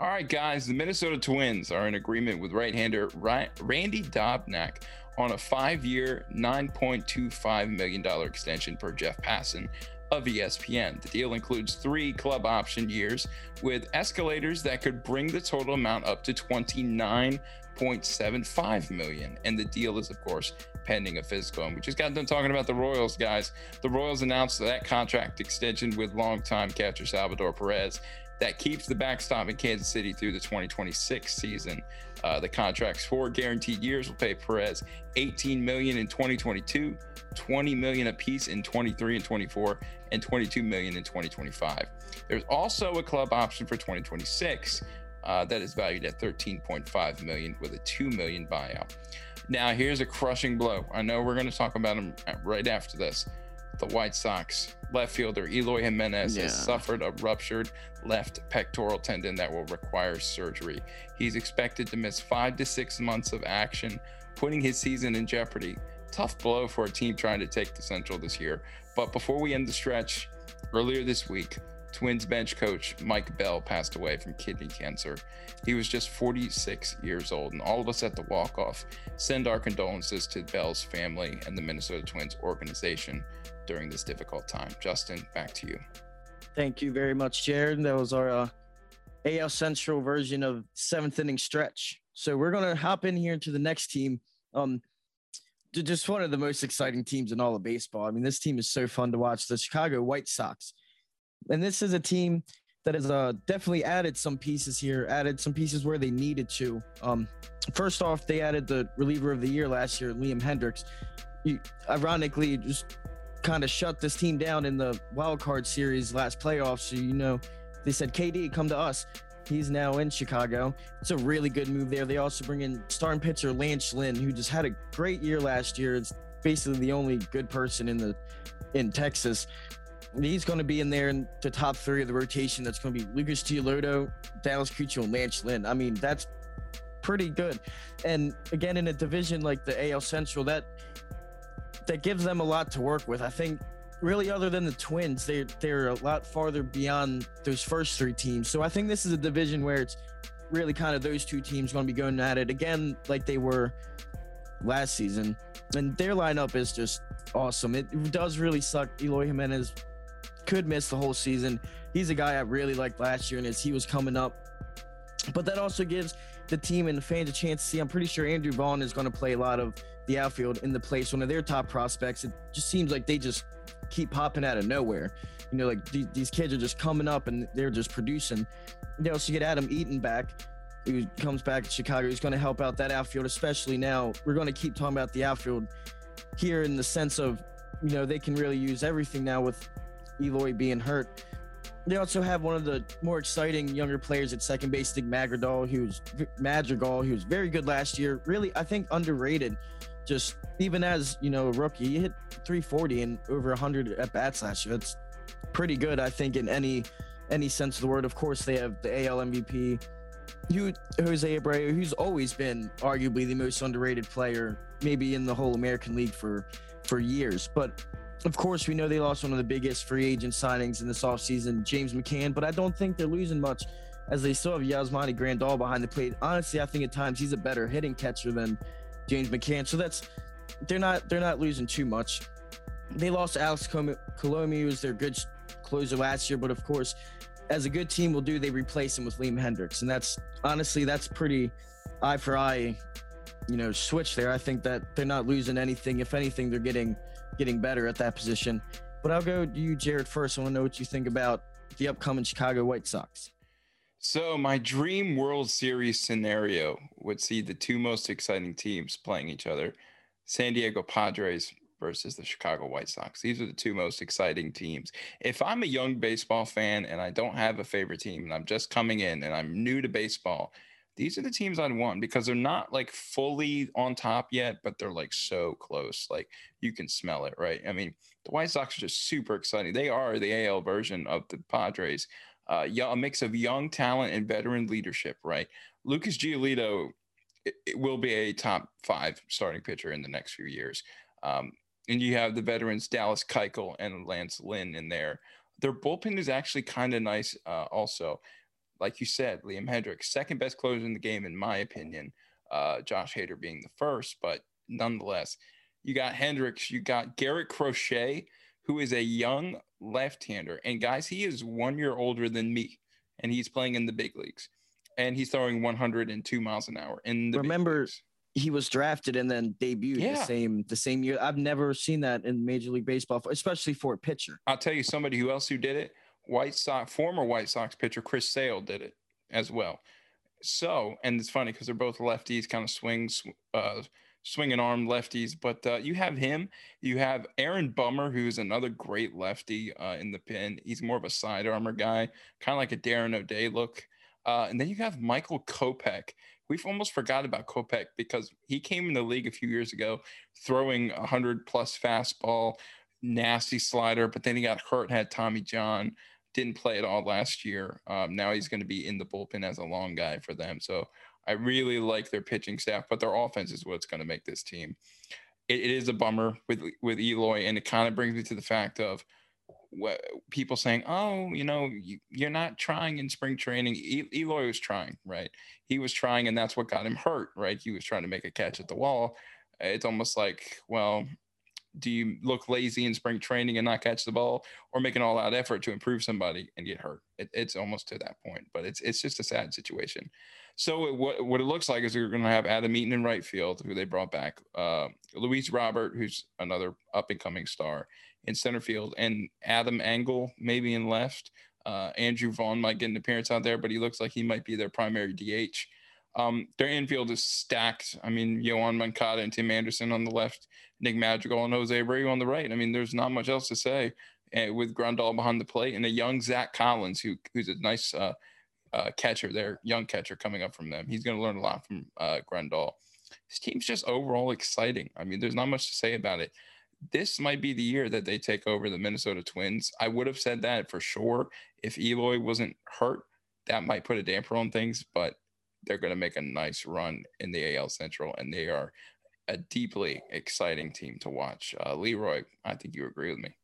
All right, guys, the Minnesota Twins are in agreement with right-hander Randy Dobnak on a five-year, $9.25 million extension per Jeff Passan of ESPN. The deal includes three club option years with escalators that could bring the total amount up to 29.75 million. And the deal is, of course, pending a physical. And we just got done talking about the Royals, guys. The Royals announced that contract extension with longtime catcher Salvador Perez that keeps the backstop in Kansas City through the 2026 season. Uh, the contract's four guaranteed years will pay Perez 18 million in 2022, 20 million apiece in 23 and 24, and 22 million in 2025. There's also a club option for 2026 uh, that is valued at 13.5 million with a 2 million buyout. Now, here's a crushing blow. I know we're going to talk about him right after this. The White Sox left fielder Eloy Jimenez Yeah. has suffered a ruptured left pectoral tendon that will require surgery. He's expected to miss five to six months of action, putting his season in jeopardy. Tough blow for a team trying to take the Central this year. But before we end the stretch, earlier this week, Twins bench coach Mike Bell passed away from kidney cancer. He was just 46 years old, and all of us at the walk off send our condolences to Bell's family and the Minnesota Twins organization during this difficult time. Justin, back to you. Thank you very much, Jared. That was our uh, AL Central version of seventh inning stretch. So we're gonna hop in here to the next team. Um, just one of the most exciting teams in all of baseball. I mean, this team is so fun to watch. The Chicago White Sox, and this is a team that has uh, definitely added some pieces here. Added some pieces where they needed to. Um, first off, they added the reliever of the year last year, Liam Hendriks. Ironically, just kind of shut this team down in the wild card series last playoffs. So you know, they said KD come to us. He's now in Chicago. It's a really good move there. They also bring in starting pitcher Lance Lynn, who just had a great year last year. It's basically the only good person in the in Texas. He's going to be in there in the top three of the rotation. That's going to be Lucas Giolito, Dallas Keuchel, and Lance Lynn. I mean, that's pretty good. And again, in a division like the AL Central, that that gives them a lot to work with. I think really other than the Twins, they they're a lot farther beyond those first three teams. So I think this is a division where it's really kind of those two teams going to be going at it again like they were last season. And their lineup is just awesome. It does really suck. Eloy Jimenez could miss the whole season. He's a guy I really liked last year and as he was coming up. But that also gives the team and the fans a chance to see. I'm pretty sure Andrew Vaughn is going to play a lot of the outfield in the place, one of their top prospects. It just seems like they just keep popping out of nowhere. You know, like these, these kids are just coming up and they're just producing. They also get Adam Eaton back, who comes back to Chicago. He's going to help out that outfield, especially now. We're going to keep talking about the outfield here in the sense of, you know, they can really use everything now with Eloy being hurt. They also have one of the more exciting younger players at second base, Nick Madrigal, who's Madrigal, who was very good last year. Really, I think underrated. Just even as you know a rookie, he hit 340 and over 100 at bats last year. That's pretty good, I think, in any any sense of the word. Of course, they have the AL MVP, Hu- Jose Abreu, who's always been arguably the most underrated player, maybe in the whole American League for for years. But of course, we know they lost one of the biggest free agent signings in this offseason, James McCann, but I don't think they're losing much as they still have Yasmani Grandal behind the plate. Honestly, I think at times he's a better hitting catcher than James McCann. So that's they're not they're not losing too much. They lost Alex Colomé, who was their good closer last year, but of course, as a good team will do, they replace him with Liam Hendriks, and that's honestly that's pretty eye for eye, you know, switch there. I think that they're not losing anything. If anything, they're getting getting better at that position. But I'll go to you, Jared, first. I want to know what you think about the upcoming Chicago White Sox. So, my dream World Series scenario would see the two most exciting teams playing each other San Diego Padres versus the Chicago White Sox. These are the two most exciting teams. If I'm a young baseball fan and I don't have a favorite team and I'm just coming in and I'm new to baseball, these are the teams I'd want because they're not like fully on top yet, but they're like so close. Like you can smell it, right? I mean, the White Sox are just super exciting. They are the AL version of the Padres. Uh, a mix of young talent and veteran leadership, right? Lucas Giolito it, it will be a top five starting pitcher in the next few years. Um, and you have the veterans Dallas Keuchel and Lance Lynn in there. Their bullpen is actually kind of nice, uh, also like you said, Liam Hendriks, second best closer in the game, in my opinion. Uh, Josh Hader being the first, but nonetheless, you got Hendriks, you got Garrett Crochet, who is a young left-hander, and guys, he is one year older than me, and he's playing in the big leagues, and he's throwing 102 miles an hour. And remember, he was drafted and then debuted yeah. the same the same year. I've never seen that in Major League Baseball, especially for a pitcher. I'll tell you somebody who else who did it White Sox former White Sox pitcher Chris Sale did it as well. So, and it's funny because they're both lefties, kind of swings, uh, swinging arm lefties. But uh, you have him. You have Aaron Bummer, who's another great lefty uh, in the pin. He's more of a side armor guy, kind of like a Darren O'Day look. Uh, and then you have Michael Kopech. We've almost forgot about Kopech because he came in the league a few years ago, throwing a hundred plus fastball, nasty slider. But then he got hurt, had Tommy John didn't play at all last year. Um, now he's going to be in the bullpen as a long guy for them. So I really like their pitching staff, but their offense is what's going to make this team. it, it is a bummer with with Eloy, and it kind of brings me to the fact of what people saying, "Oh, you know, you, are not trying in spring training." E- Eloy was trying, right? He was trying, and that's what got him hurt, right? He was trying to make a catch at the wall. It's almost like, well, do you look lazy in spring training and not catch the ball or make an all out effort to improve somebody and get hurt? It, it's almost to that point, but it's, it's just a sad situation. So it, what, what it looks like is we're going to have Adam Eaton in right field, who they brought back, uh, Luis Robert, who's another up and coming star in center field, and Adam Engel maybe in left. Uh, Andrew Vaughn might get an appearance out there, but he looks like he might be their primary DH. Um, their infield is stacked. I mean, Yoan Moncada and Tim Anderson on the left, Nick Madrigal and Jose Abreu on the right. I mean, there's not much else to say. Uh, with Grandal behind the plate and a young Zack Collins, who who's a nice uh, uh, catcher there, young catcher coming up from them. He's going to learn a lot from uh, Grandal. This team's just overall exciting. I mean, there's not much to say about it. This might be the year that they take over the Minnesota Twins. I would have said that for sure if Eloy wasn't hurt. That might put a damper on things, but they're going to make a nice run in the AL Central, and they are a deeply exciting team to watch. Uh, Leroy, I think you agree with me.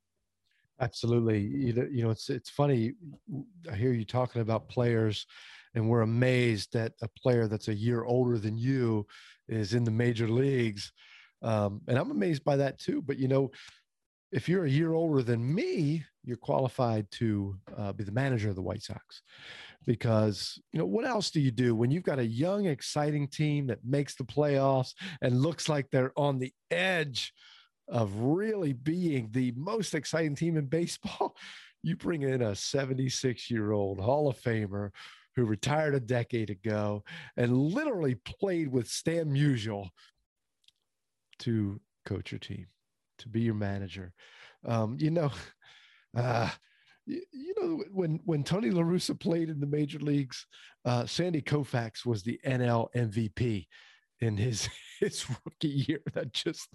Absolutely. You know, you know, it's it's funny. I hear you talking about players, and we're amazed that a player that's a year older than you is in the major leagues, um, and I'm amazed by that too. But you know, if you're a year older than me, you're qualified to uh, be the manager of the White Sox because you know what else do you do when you've got a young exciting team that makes the playoffs and looks like they're on the edge of really being the most exciting team in baseball? You bring in a 76 year old hall of famer who retired a decade ago and literally played with stan musial to coach your team to be your manager. Um, you know uh, you know when when Tony La Russa played in the major leagues, uh, Sandy Koufax was the NL MVP in his his rookie year. That just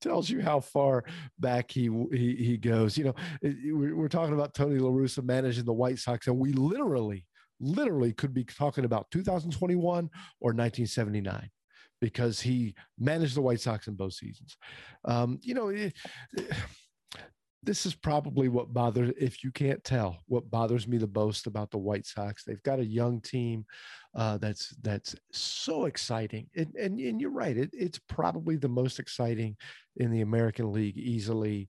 tells you how far back he he, he goes. You know, we're talking about Tony La Russa managing the White Sox, and we literally literally could be talking about 2021 or 1979 because he managed the White Sox in both seasons. Um, you know. It, this is probably what bothers if you can't tell what bothers me the most about the white sox. They've got a young team uh, that's that's so exciting and and, and you're right it, it's probably the most exciting in the american league easily.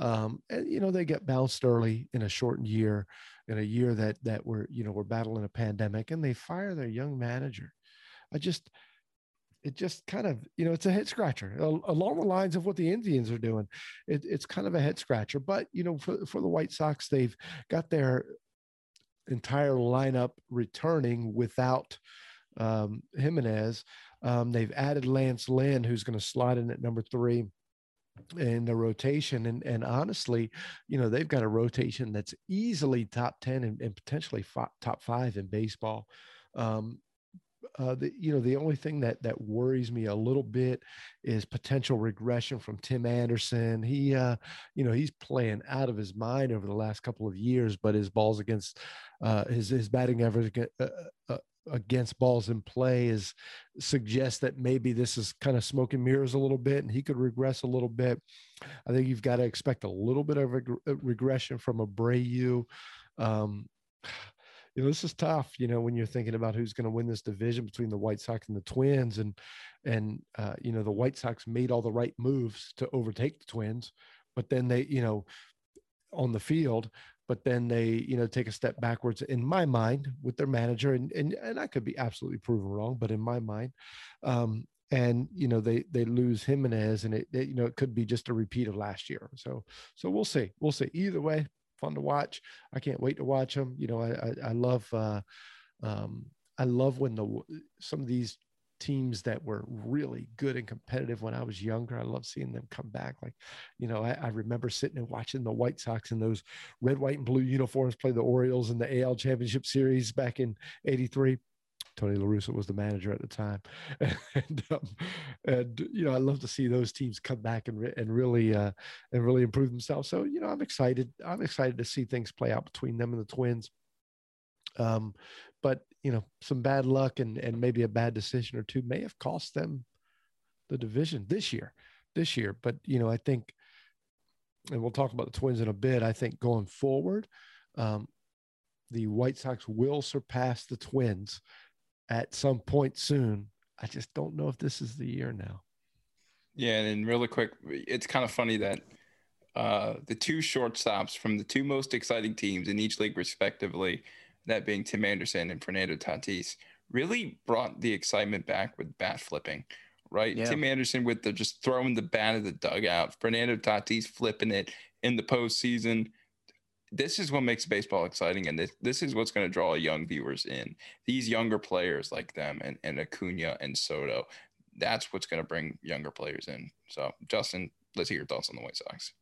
Um, and you know they get bounced early in a shortened year in a year that that we're you know we're battling a pandemic and they fire their young manager. I just it just kind of you know it's a head scratcher along the lines of what the indians are doing. It, it's kind of a head scratcher but you know for, for the white sox they've got their entire lineup returning without um, jimenez. Um, they've added lance lynn who's going to slide in at number three in the rotation and and honestly you know they've got a rotation that's easily top 10 and, and potentially top five in baseball. Um, uh, the you know the only thing that that worries me a little bit is potential regression from Tim Anderson. He uh, you know he's playing out of his mind over the last couple of years, but his balls against uh, his his batting average uh, uh, against balls in play is suggests that maybe this is kind of smoke and mirrors a little bit and he could regress a little bit. I think you've got to expect a little bit of a regression from Abreu. Um, you know, this is tough, you know, when you're thinking about who's going to win this division between the White Sox and the Twins. And, and, uh, you know, the White Sox made all the right moves to overtake the Twins, but then they, you know, on the field, but then they, you know, take a step backwards in my mind with their manager. And, and, and I could be absolutely proven wrong, but in my mind, um, and you know they they lose Jimenez, and it, it, you know it could be just a repeat of last year. So so we'll see, we'll see. Either way, fun to watch. I can't wait to watch them. You know, I I, I love uh, um, I love when the some of these teams that were really good and competitive when I was younger. I love seeing them come back. Like, you know, I, I, remember sitting and watching the White Sox in those red, white, and blue uniforms play the Orioles in the AL Championship Series back in '83. Tony La Russa was the manager at the time, and um, and you know I love to see those teams come back and re- and really uh, and really improve themselves. So you know I'm excited. I'm excited to see things play out between them and the Twins. Um, but you know some bad luck and and maybe a bad decision or two may have cost them the division this year. This year, but you know I think, and we'll talk about the Twins in a bit. I think going forward. Um, the White Sox will surpass the Twins at some point soon. I just don't know if this is the year now. Yeah, and really quick, it's kind of funny that uh, the two shortstops from the two most exciting teams in each league, respectively, that being Tim Anderson and Fernando Tatis, really brought the excitement back with bat flipping, right? Yeah. Tim Anderson with the just throwing the bat at the dugout, Fernando Tatis flipping it in the postseason this is what makes baseball exciting, and this this is what's going to draw young viewers in. These younger players like them and, and Acuna and Soto, that's what's going to bring younger players in. So, Justin, let's hear your thoughts on the White Sox.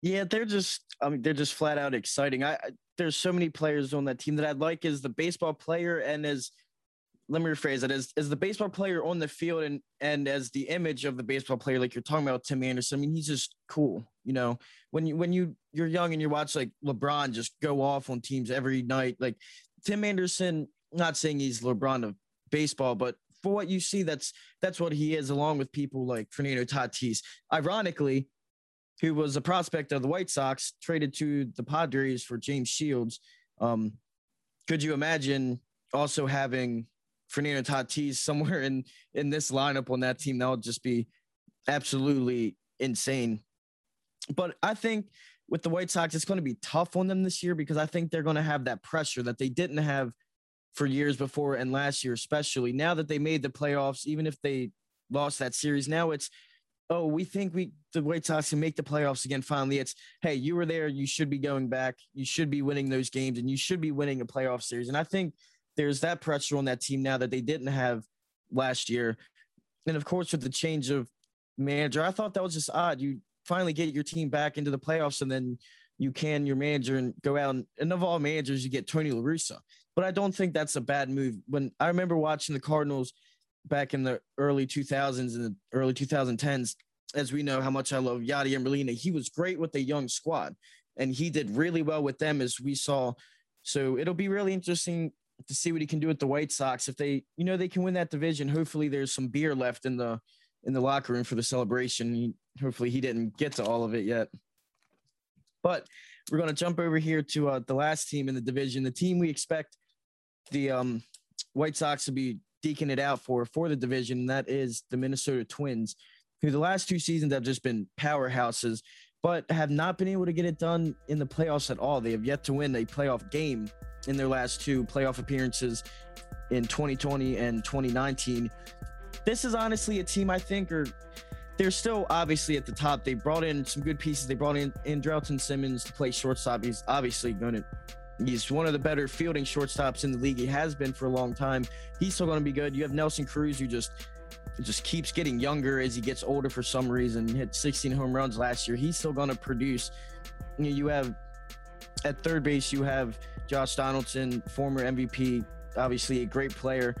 Yeah, they're just I mean they're just flat out exciting. I, I there's so many players on that team that I'd like as the baseball player and as let me rephrase it as as the baseball player on the field and and as the image of the baseball player like you're talking about Tim Anderson I mean he's just cool you know? When you when you you're young and you watch like LeBron just go off on teams every night like Tim Anderson not saying he's LeBron of baseball but for what you see that's that's what he is along with people like Fernando Tatis. Ironically who was a prospect of the White Sox traded to the Padres for James Shields. Um could you imagine also having Fernando Tatis somewhere in in this lineup on that team, that would just be absolutely insane. But I think with the White Sox, it's going to be tough on them this year because I think they're going to have that pressure that they didn't have for years before and last year, especially now that they made the playoffs, even if they lost that series. Now it's, oh, we think we the White Sox can make the playoffs again. Finally, it's hey, you were there, you should be going back, you should be winning those games, and you should be winning a playoff series. And I think there's that pressure on that team now that they didn't have last year. And of course, with the change of manager, I thought that was just odd. You finally get your team back into the playoffs and then you can your manager and go out and, and of all managers, you get Tony La Russa. But I don't think that's a bad move. When I remember watching the Cardinals back in the early 2000s and the early 2010s, as we know how much I love Yadier Molina, he was great with a young squad and he did really well with them as we saw. So it'll be really interesting to see what he can do with the White Sox. If they, you know, they can win that division, hopefully there's some beer left in the in the locker room for the celebration. He, hopefully he didn't get to all of it yet. But we're going to jump over here to uh, the last team in the division, the team we expect the um, White Sox to be deking it out for for the division. And that is the Minnesota Twins, who the last two seasons have just been powerhouses, but have not been able to get it done in the playoffs at all. They have yet to win a playoff game in their last two playoff appearances in 2020 and 2019. This is honestly a team I think are they're still obviously at the top. They brought in some good pieces. They brought in Andrelton Simmons to play shortstop. He's obviously going to He's one of the better fielding shortstops in the league. He has been for a long time. He's still going to be good. You have Nelson Cruz, who just just keeps getting younger as he gets older for some reason. Hit 16 home runs last year. He's still going to produce. You, know, you have at third base, you have Josh Donaldson, former MVP obviously a great player,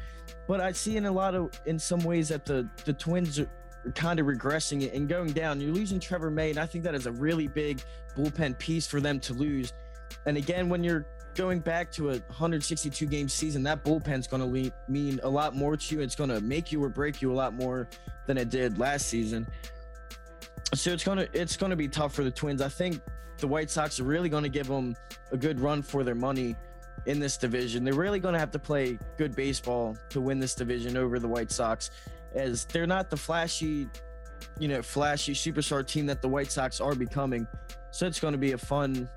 but I see in a lot of in some ways that the the Twins are kind of regressing it and going down. You're losing Trevor May, and I think that is a really big bullpen piece for them to lose. And again, when you're going back to a 162 game season, that bullpen's going to mean a lot more to you. It's going to make you or break you a lot more than it did last season. So it's gonna it's gonna be tough for the Twins. I think the White Sox are really going to give them a good run for their money in this division. They're really going to have to play good baseball to win this division over the White Sox, as they're not the flashy, you know, flashy superstar team that the White Sox are becoming. So it's going to be a fun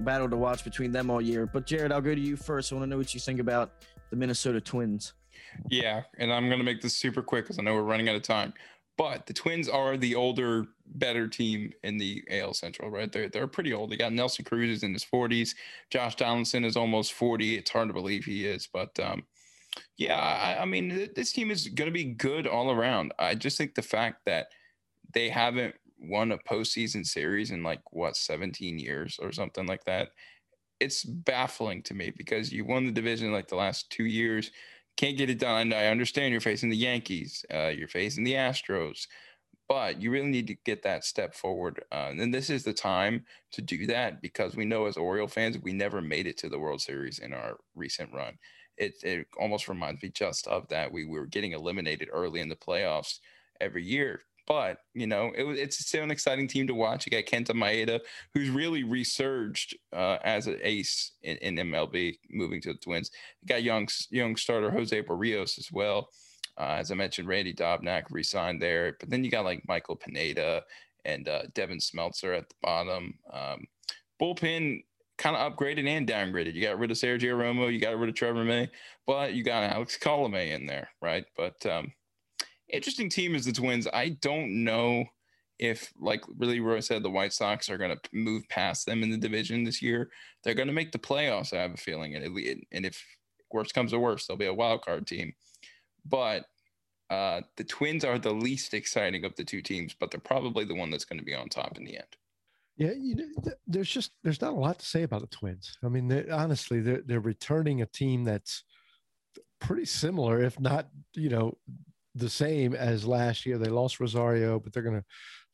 battle to watch between them all year. But Jared, I'll go to you first. I want to know what you think about the Minnesota Twins. Yeah, and I'm going to make this super quick because I know we're running out of time. But the Twins are the older, better team in the AL Central, right? They're they're pretty old. They got Nelson Cruz is in his 40s. Josh Donaldson is almost 40. It's hard to believe he is, but um, yeah, I, I mean, this team is going to be good all around. I just think the fact that they haven't won a postseason series in like what 17 years or something like that. It's baffling to me because you won the division like the last two years, can't get it done. I understand you're facing the Yankees, uh, you're facing the Astros, but you really need to get that step forward. Uh, and this is the time to do that because we know as Oriole fans, we never made it to the World Series in our recent run. It, it almost reminds me just of that. We were getting eliminated early in the playoffs every year but you know, it, it's still an exciting team to watch. You got Kenta Maeda, who's really resurged uh, as an ace in, in, MLB, moving to the Twins. You got young young starter Jose Berrios as well. Uh, as I mentioned, Randy Dobnak re-signed there, but then you got like Michael Pineda and uh, Devin Smeltzer at the bottom. Um, bullpen kind of upgraded and downgraded. You got rid of Sergio Romo, you got rid of Trevor May, but you got Alex Colomé in there, right? But um, interesting team is the Twins. I don't know if, like really Roy said, the White Sox are going to move past them in the division this year. They're going to make the playoffs. I have a feeling, and and if worst comes to worst, they'll be a wild card team. But uh, the Twins are the least exciting of the two teams, but they're probably the one that's going to be on top in the end. Yeah, you know, there's just there's not a lot to say about the Twins. I mean, they're, honestly, they're they're returning a team that's pretty similar, if not, you know, the same as last year. They lost Rosario, but they're going to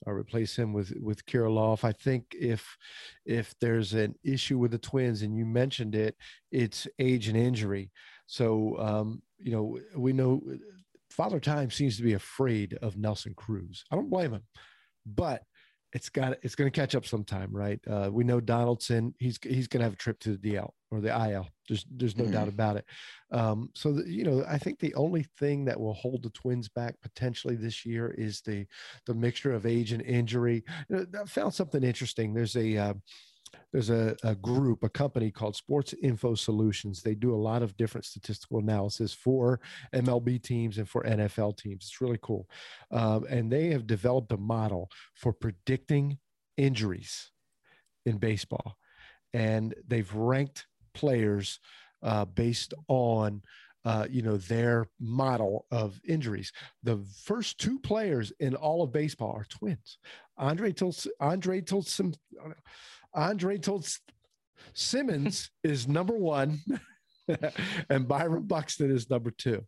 uh, replace him with with Kirilloff. I think if if there's an issue with the Twins, and you mentioned it, it's age and injury. So um, you know we know Father Time seems to be afraid of Nelson Cruz. I don't blame him, but it's got it's going to catch up sometime, right? Uh, we know Donaldson. He's he's going to have a trip to the DL or the IL. There's there's no mm-hmm. doubt about it. Um, so the, you know, I think the only thing that will hold the Twins back potentially this year is the the mixture of age and injury. You know, I found something interesting. There's a uh, there's a, a, group, a company called Sports Info Solutions. They do a lot of different statistical analysis for MLB teams and for NFL teams. It's really cool. Um, and they have developed a model for predicting injuries in baseball. And they've ranked players uh, based on uh, you know their model of injuries. The first two players in all of baseball are twins. Andre told Andre told some Andrelton Simmons is number one, and Byron Buxton is number two.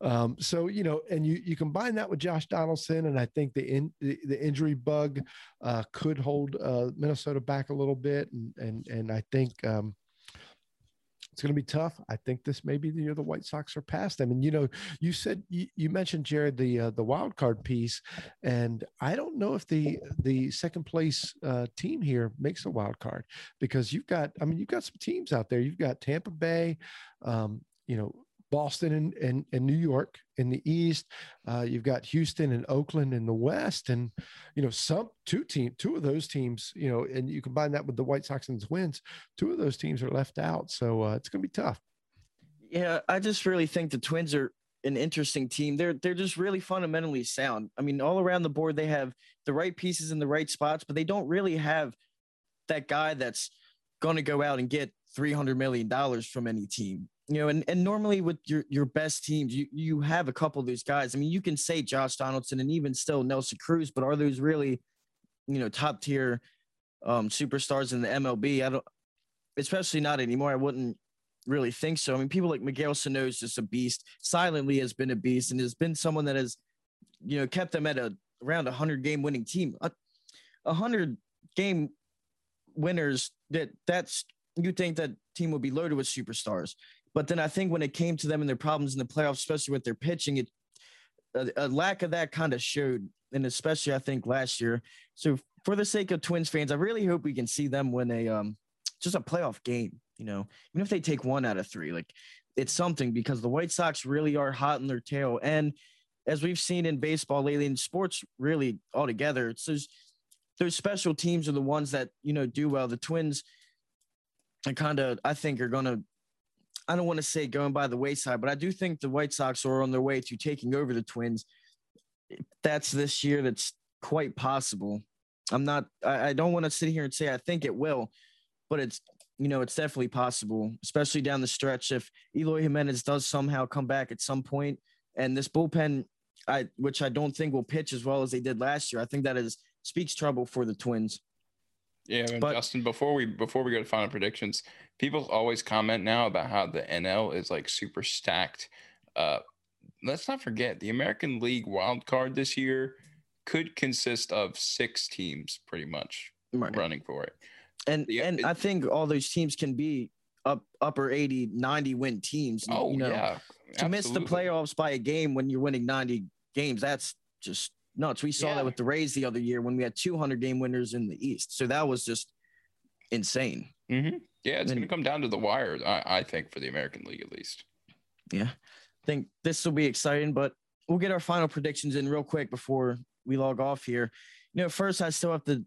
Um, so you know, and you you combine that with Josh Donaldson, and I think the in, the, the injury bug uh, could hold uh, Minnesota back a little bit, and and and I think um, it's going to be tough. I think this may be the year the White Sox are past them. And you know, you said you, you mentioned Jared the uh, the wild card piece, and I don't know if the the second place uh, team here makes a wild card because you've got I mean you've got some teams out there. You've got Tampa Bay, um, you know, Boston and, and, and New York in the East. Uh, you've got Houston and Oakland in the West, and you know some two team two of those teams. You know, and you combine that with the White Sox and the Twins. Two of those teams are left out, so uh, it's going to be tough. Yeah, I just really think the Twins are an interesting team. They're they're just really fundamentally sound. I mean, all around the board, they have the right pieces in the right spots, but they don't really have that guy that's going to go out and get three hundred million dollars from any team you know, and, and normally with your, your best teams, you, you have a couple of these guys. I mean, you can say Josh Donaldson and even still Nelson Cruz, but are those really, you know, top tier um, superstars in the MLB? I don't, especially not anymore. I wouldn't really think so. I mean, people like Miguel Sano is just a beast. Silently has been a beast and has been someone that has, you know, kept them at a around a hundred game winning team. A hundred game winners that that's you think that team would be loaded with superstars. But then I think when it came to them and their problems in the playoffs, especially with their pitching, it a, a lack of that kind of showed, and especially I think last year. So for the sake of Twins fans, I really hope we can see them win a um just a playoff game. You know, even if they take one out of three, like it's something because the White Sox really are hot in their tail. And as we've seen in baseball lately, in sports really altogether, it's those those special teams are the ones that you know do well. The Twins, I kind of I think are gonna. I don't want to say going by the wayside, but I do think the White Sox are on their way to taking over the Twins. That's this year. That's quite possible. I'm not. I, I don't want to sit here and say I think it will, but it's you know it's definitely possible, especially down the stretch. If Eloy Jimenez does somehow come back at some point, and this bullpen, I which I don't think will pitch as well as they did last year. I think that is speaks trouble for the Twins. Yeah, and but, Justin, before we before we go to final predictions, people always comment now about how the NL is like super stacked. Uh, let's not forget the American League wild card this year could consist of six teams pretty much right. running for it. And yeah, and it, I think all those teams can be up upper 80, 90 win teams. Oh, you know, yeah. To miss the playoffs by a game when you're winning 90 games, that's just nuts. We saw yeah. that with the Rays the other year when we had 200 game winners in the East. So that was just insane. Mm-hmm. Yeah, it's going to come down to the wire, I, I think, for the American League at least. Yeah, I think this will be exciting, but we'll get our final predictions in real quick before we log off here. You know, first I still have to.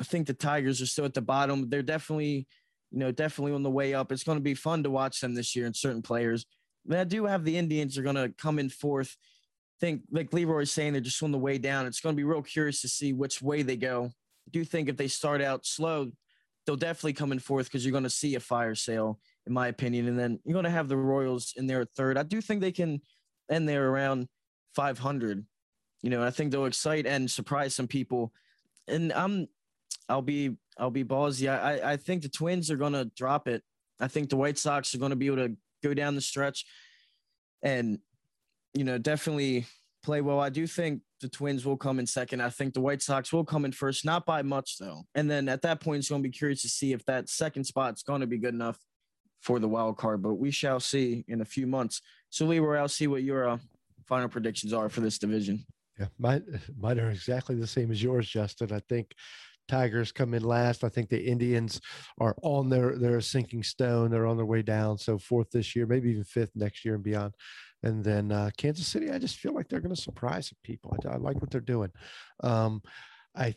I think the Tigers are still at the bottom. They're definitely, you know, definitely on the way up. It's going to be fun to watch them this year and certain players. But I do have the Indians are going to come in fourth. I think, like Leroy's saying, they're just on the way down. It's going to be real curious to see which way they go. I do think if they start out slow, they'll definitely come in fourth because you're going to see a fire sale, in my opinion. And then you're going to have the Royals in there at third. I do think they can end there around 500. You know, I think they'll excite and surprise some people. And I'm, I'll be, I'll be ballsy. I, I think the Twins are going to drop it. I think the White Sox are going to be able to go down the stretch and, you know, definitely play well. I do think the Twins will come in second. I think the White Sox will come in first, not by much though. And then at that point, it's going to be curious to see if that second spot's going to be good enough for the wild card. But we shall see in a few months. So Leroy, I'll see what your uh, final predictions are for this division. Yeah, mine, mine are exactly the same as yours, Justin. I think Tigers come in last. I think the Indians are on their their sinking stone. They're on their way down. So fourth this year, maybe even fifth next year and beyond. And then uh, Kansas City, I just feel like they're going to surprise people. I, I, like what they're doing. Um, I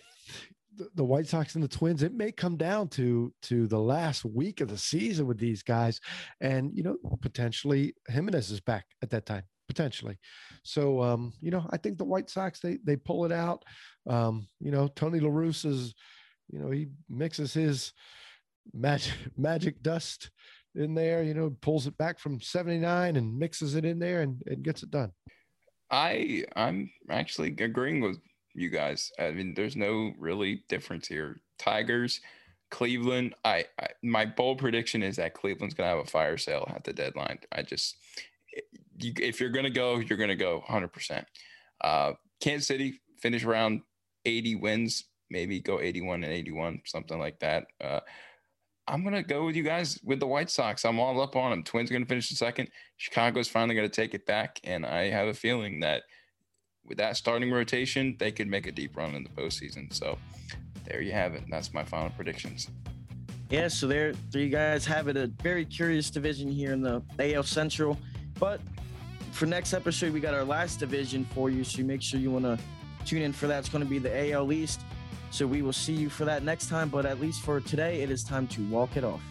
the White Sox and the Twins, it may come down to to the last week of the season with these guys, and you know potentially Jimenez is back at that time potentially. So um, you know, I think the White Sox they they pull it out. Um, you know, Tony La is, you know, he mixes his magic magic dust in there, you know, pulls it back from 79 and mixes it in there and, and gets it done. I I'm actually agreeing with you guys. I mean, there's no really difference here. Tigers, Cleveland. I, I my bold prediction is that Cleveland's gonna have a fire sale at the deadline. I just you, if you're going to go, you're going to go 100%. Uh, Kansas City finish around 80 wins, maybe go 81 and 81, something like that. Uh, I'm to go with you guys with the White Sox. I'm all up on them. Twins are to finish in second. Chicago's finally to take it back. And I have a feeling that with that starting rotation, they could make a deep run in the postseason. So there you have it. That's my final predictions. Yeah, so there, there you guys have it. A very curious division here in the AL Central. But for next episode, we got our last division for you. So make sure you want to tune in for that. It's going to be the AL East. So we will see you for that next time. But at least for today, it is time to walk it off.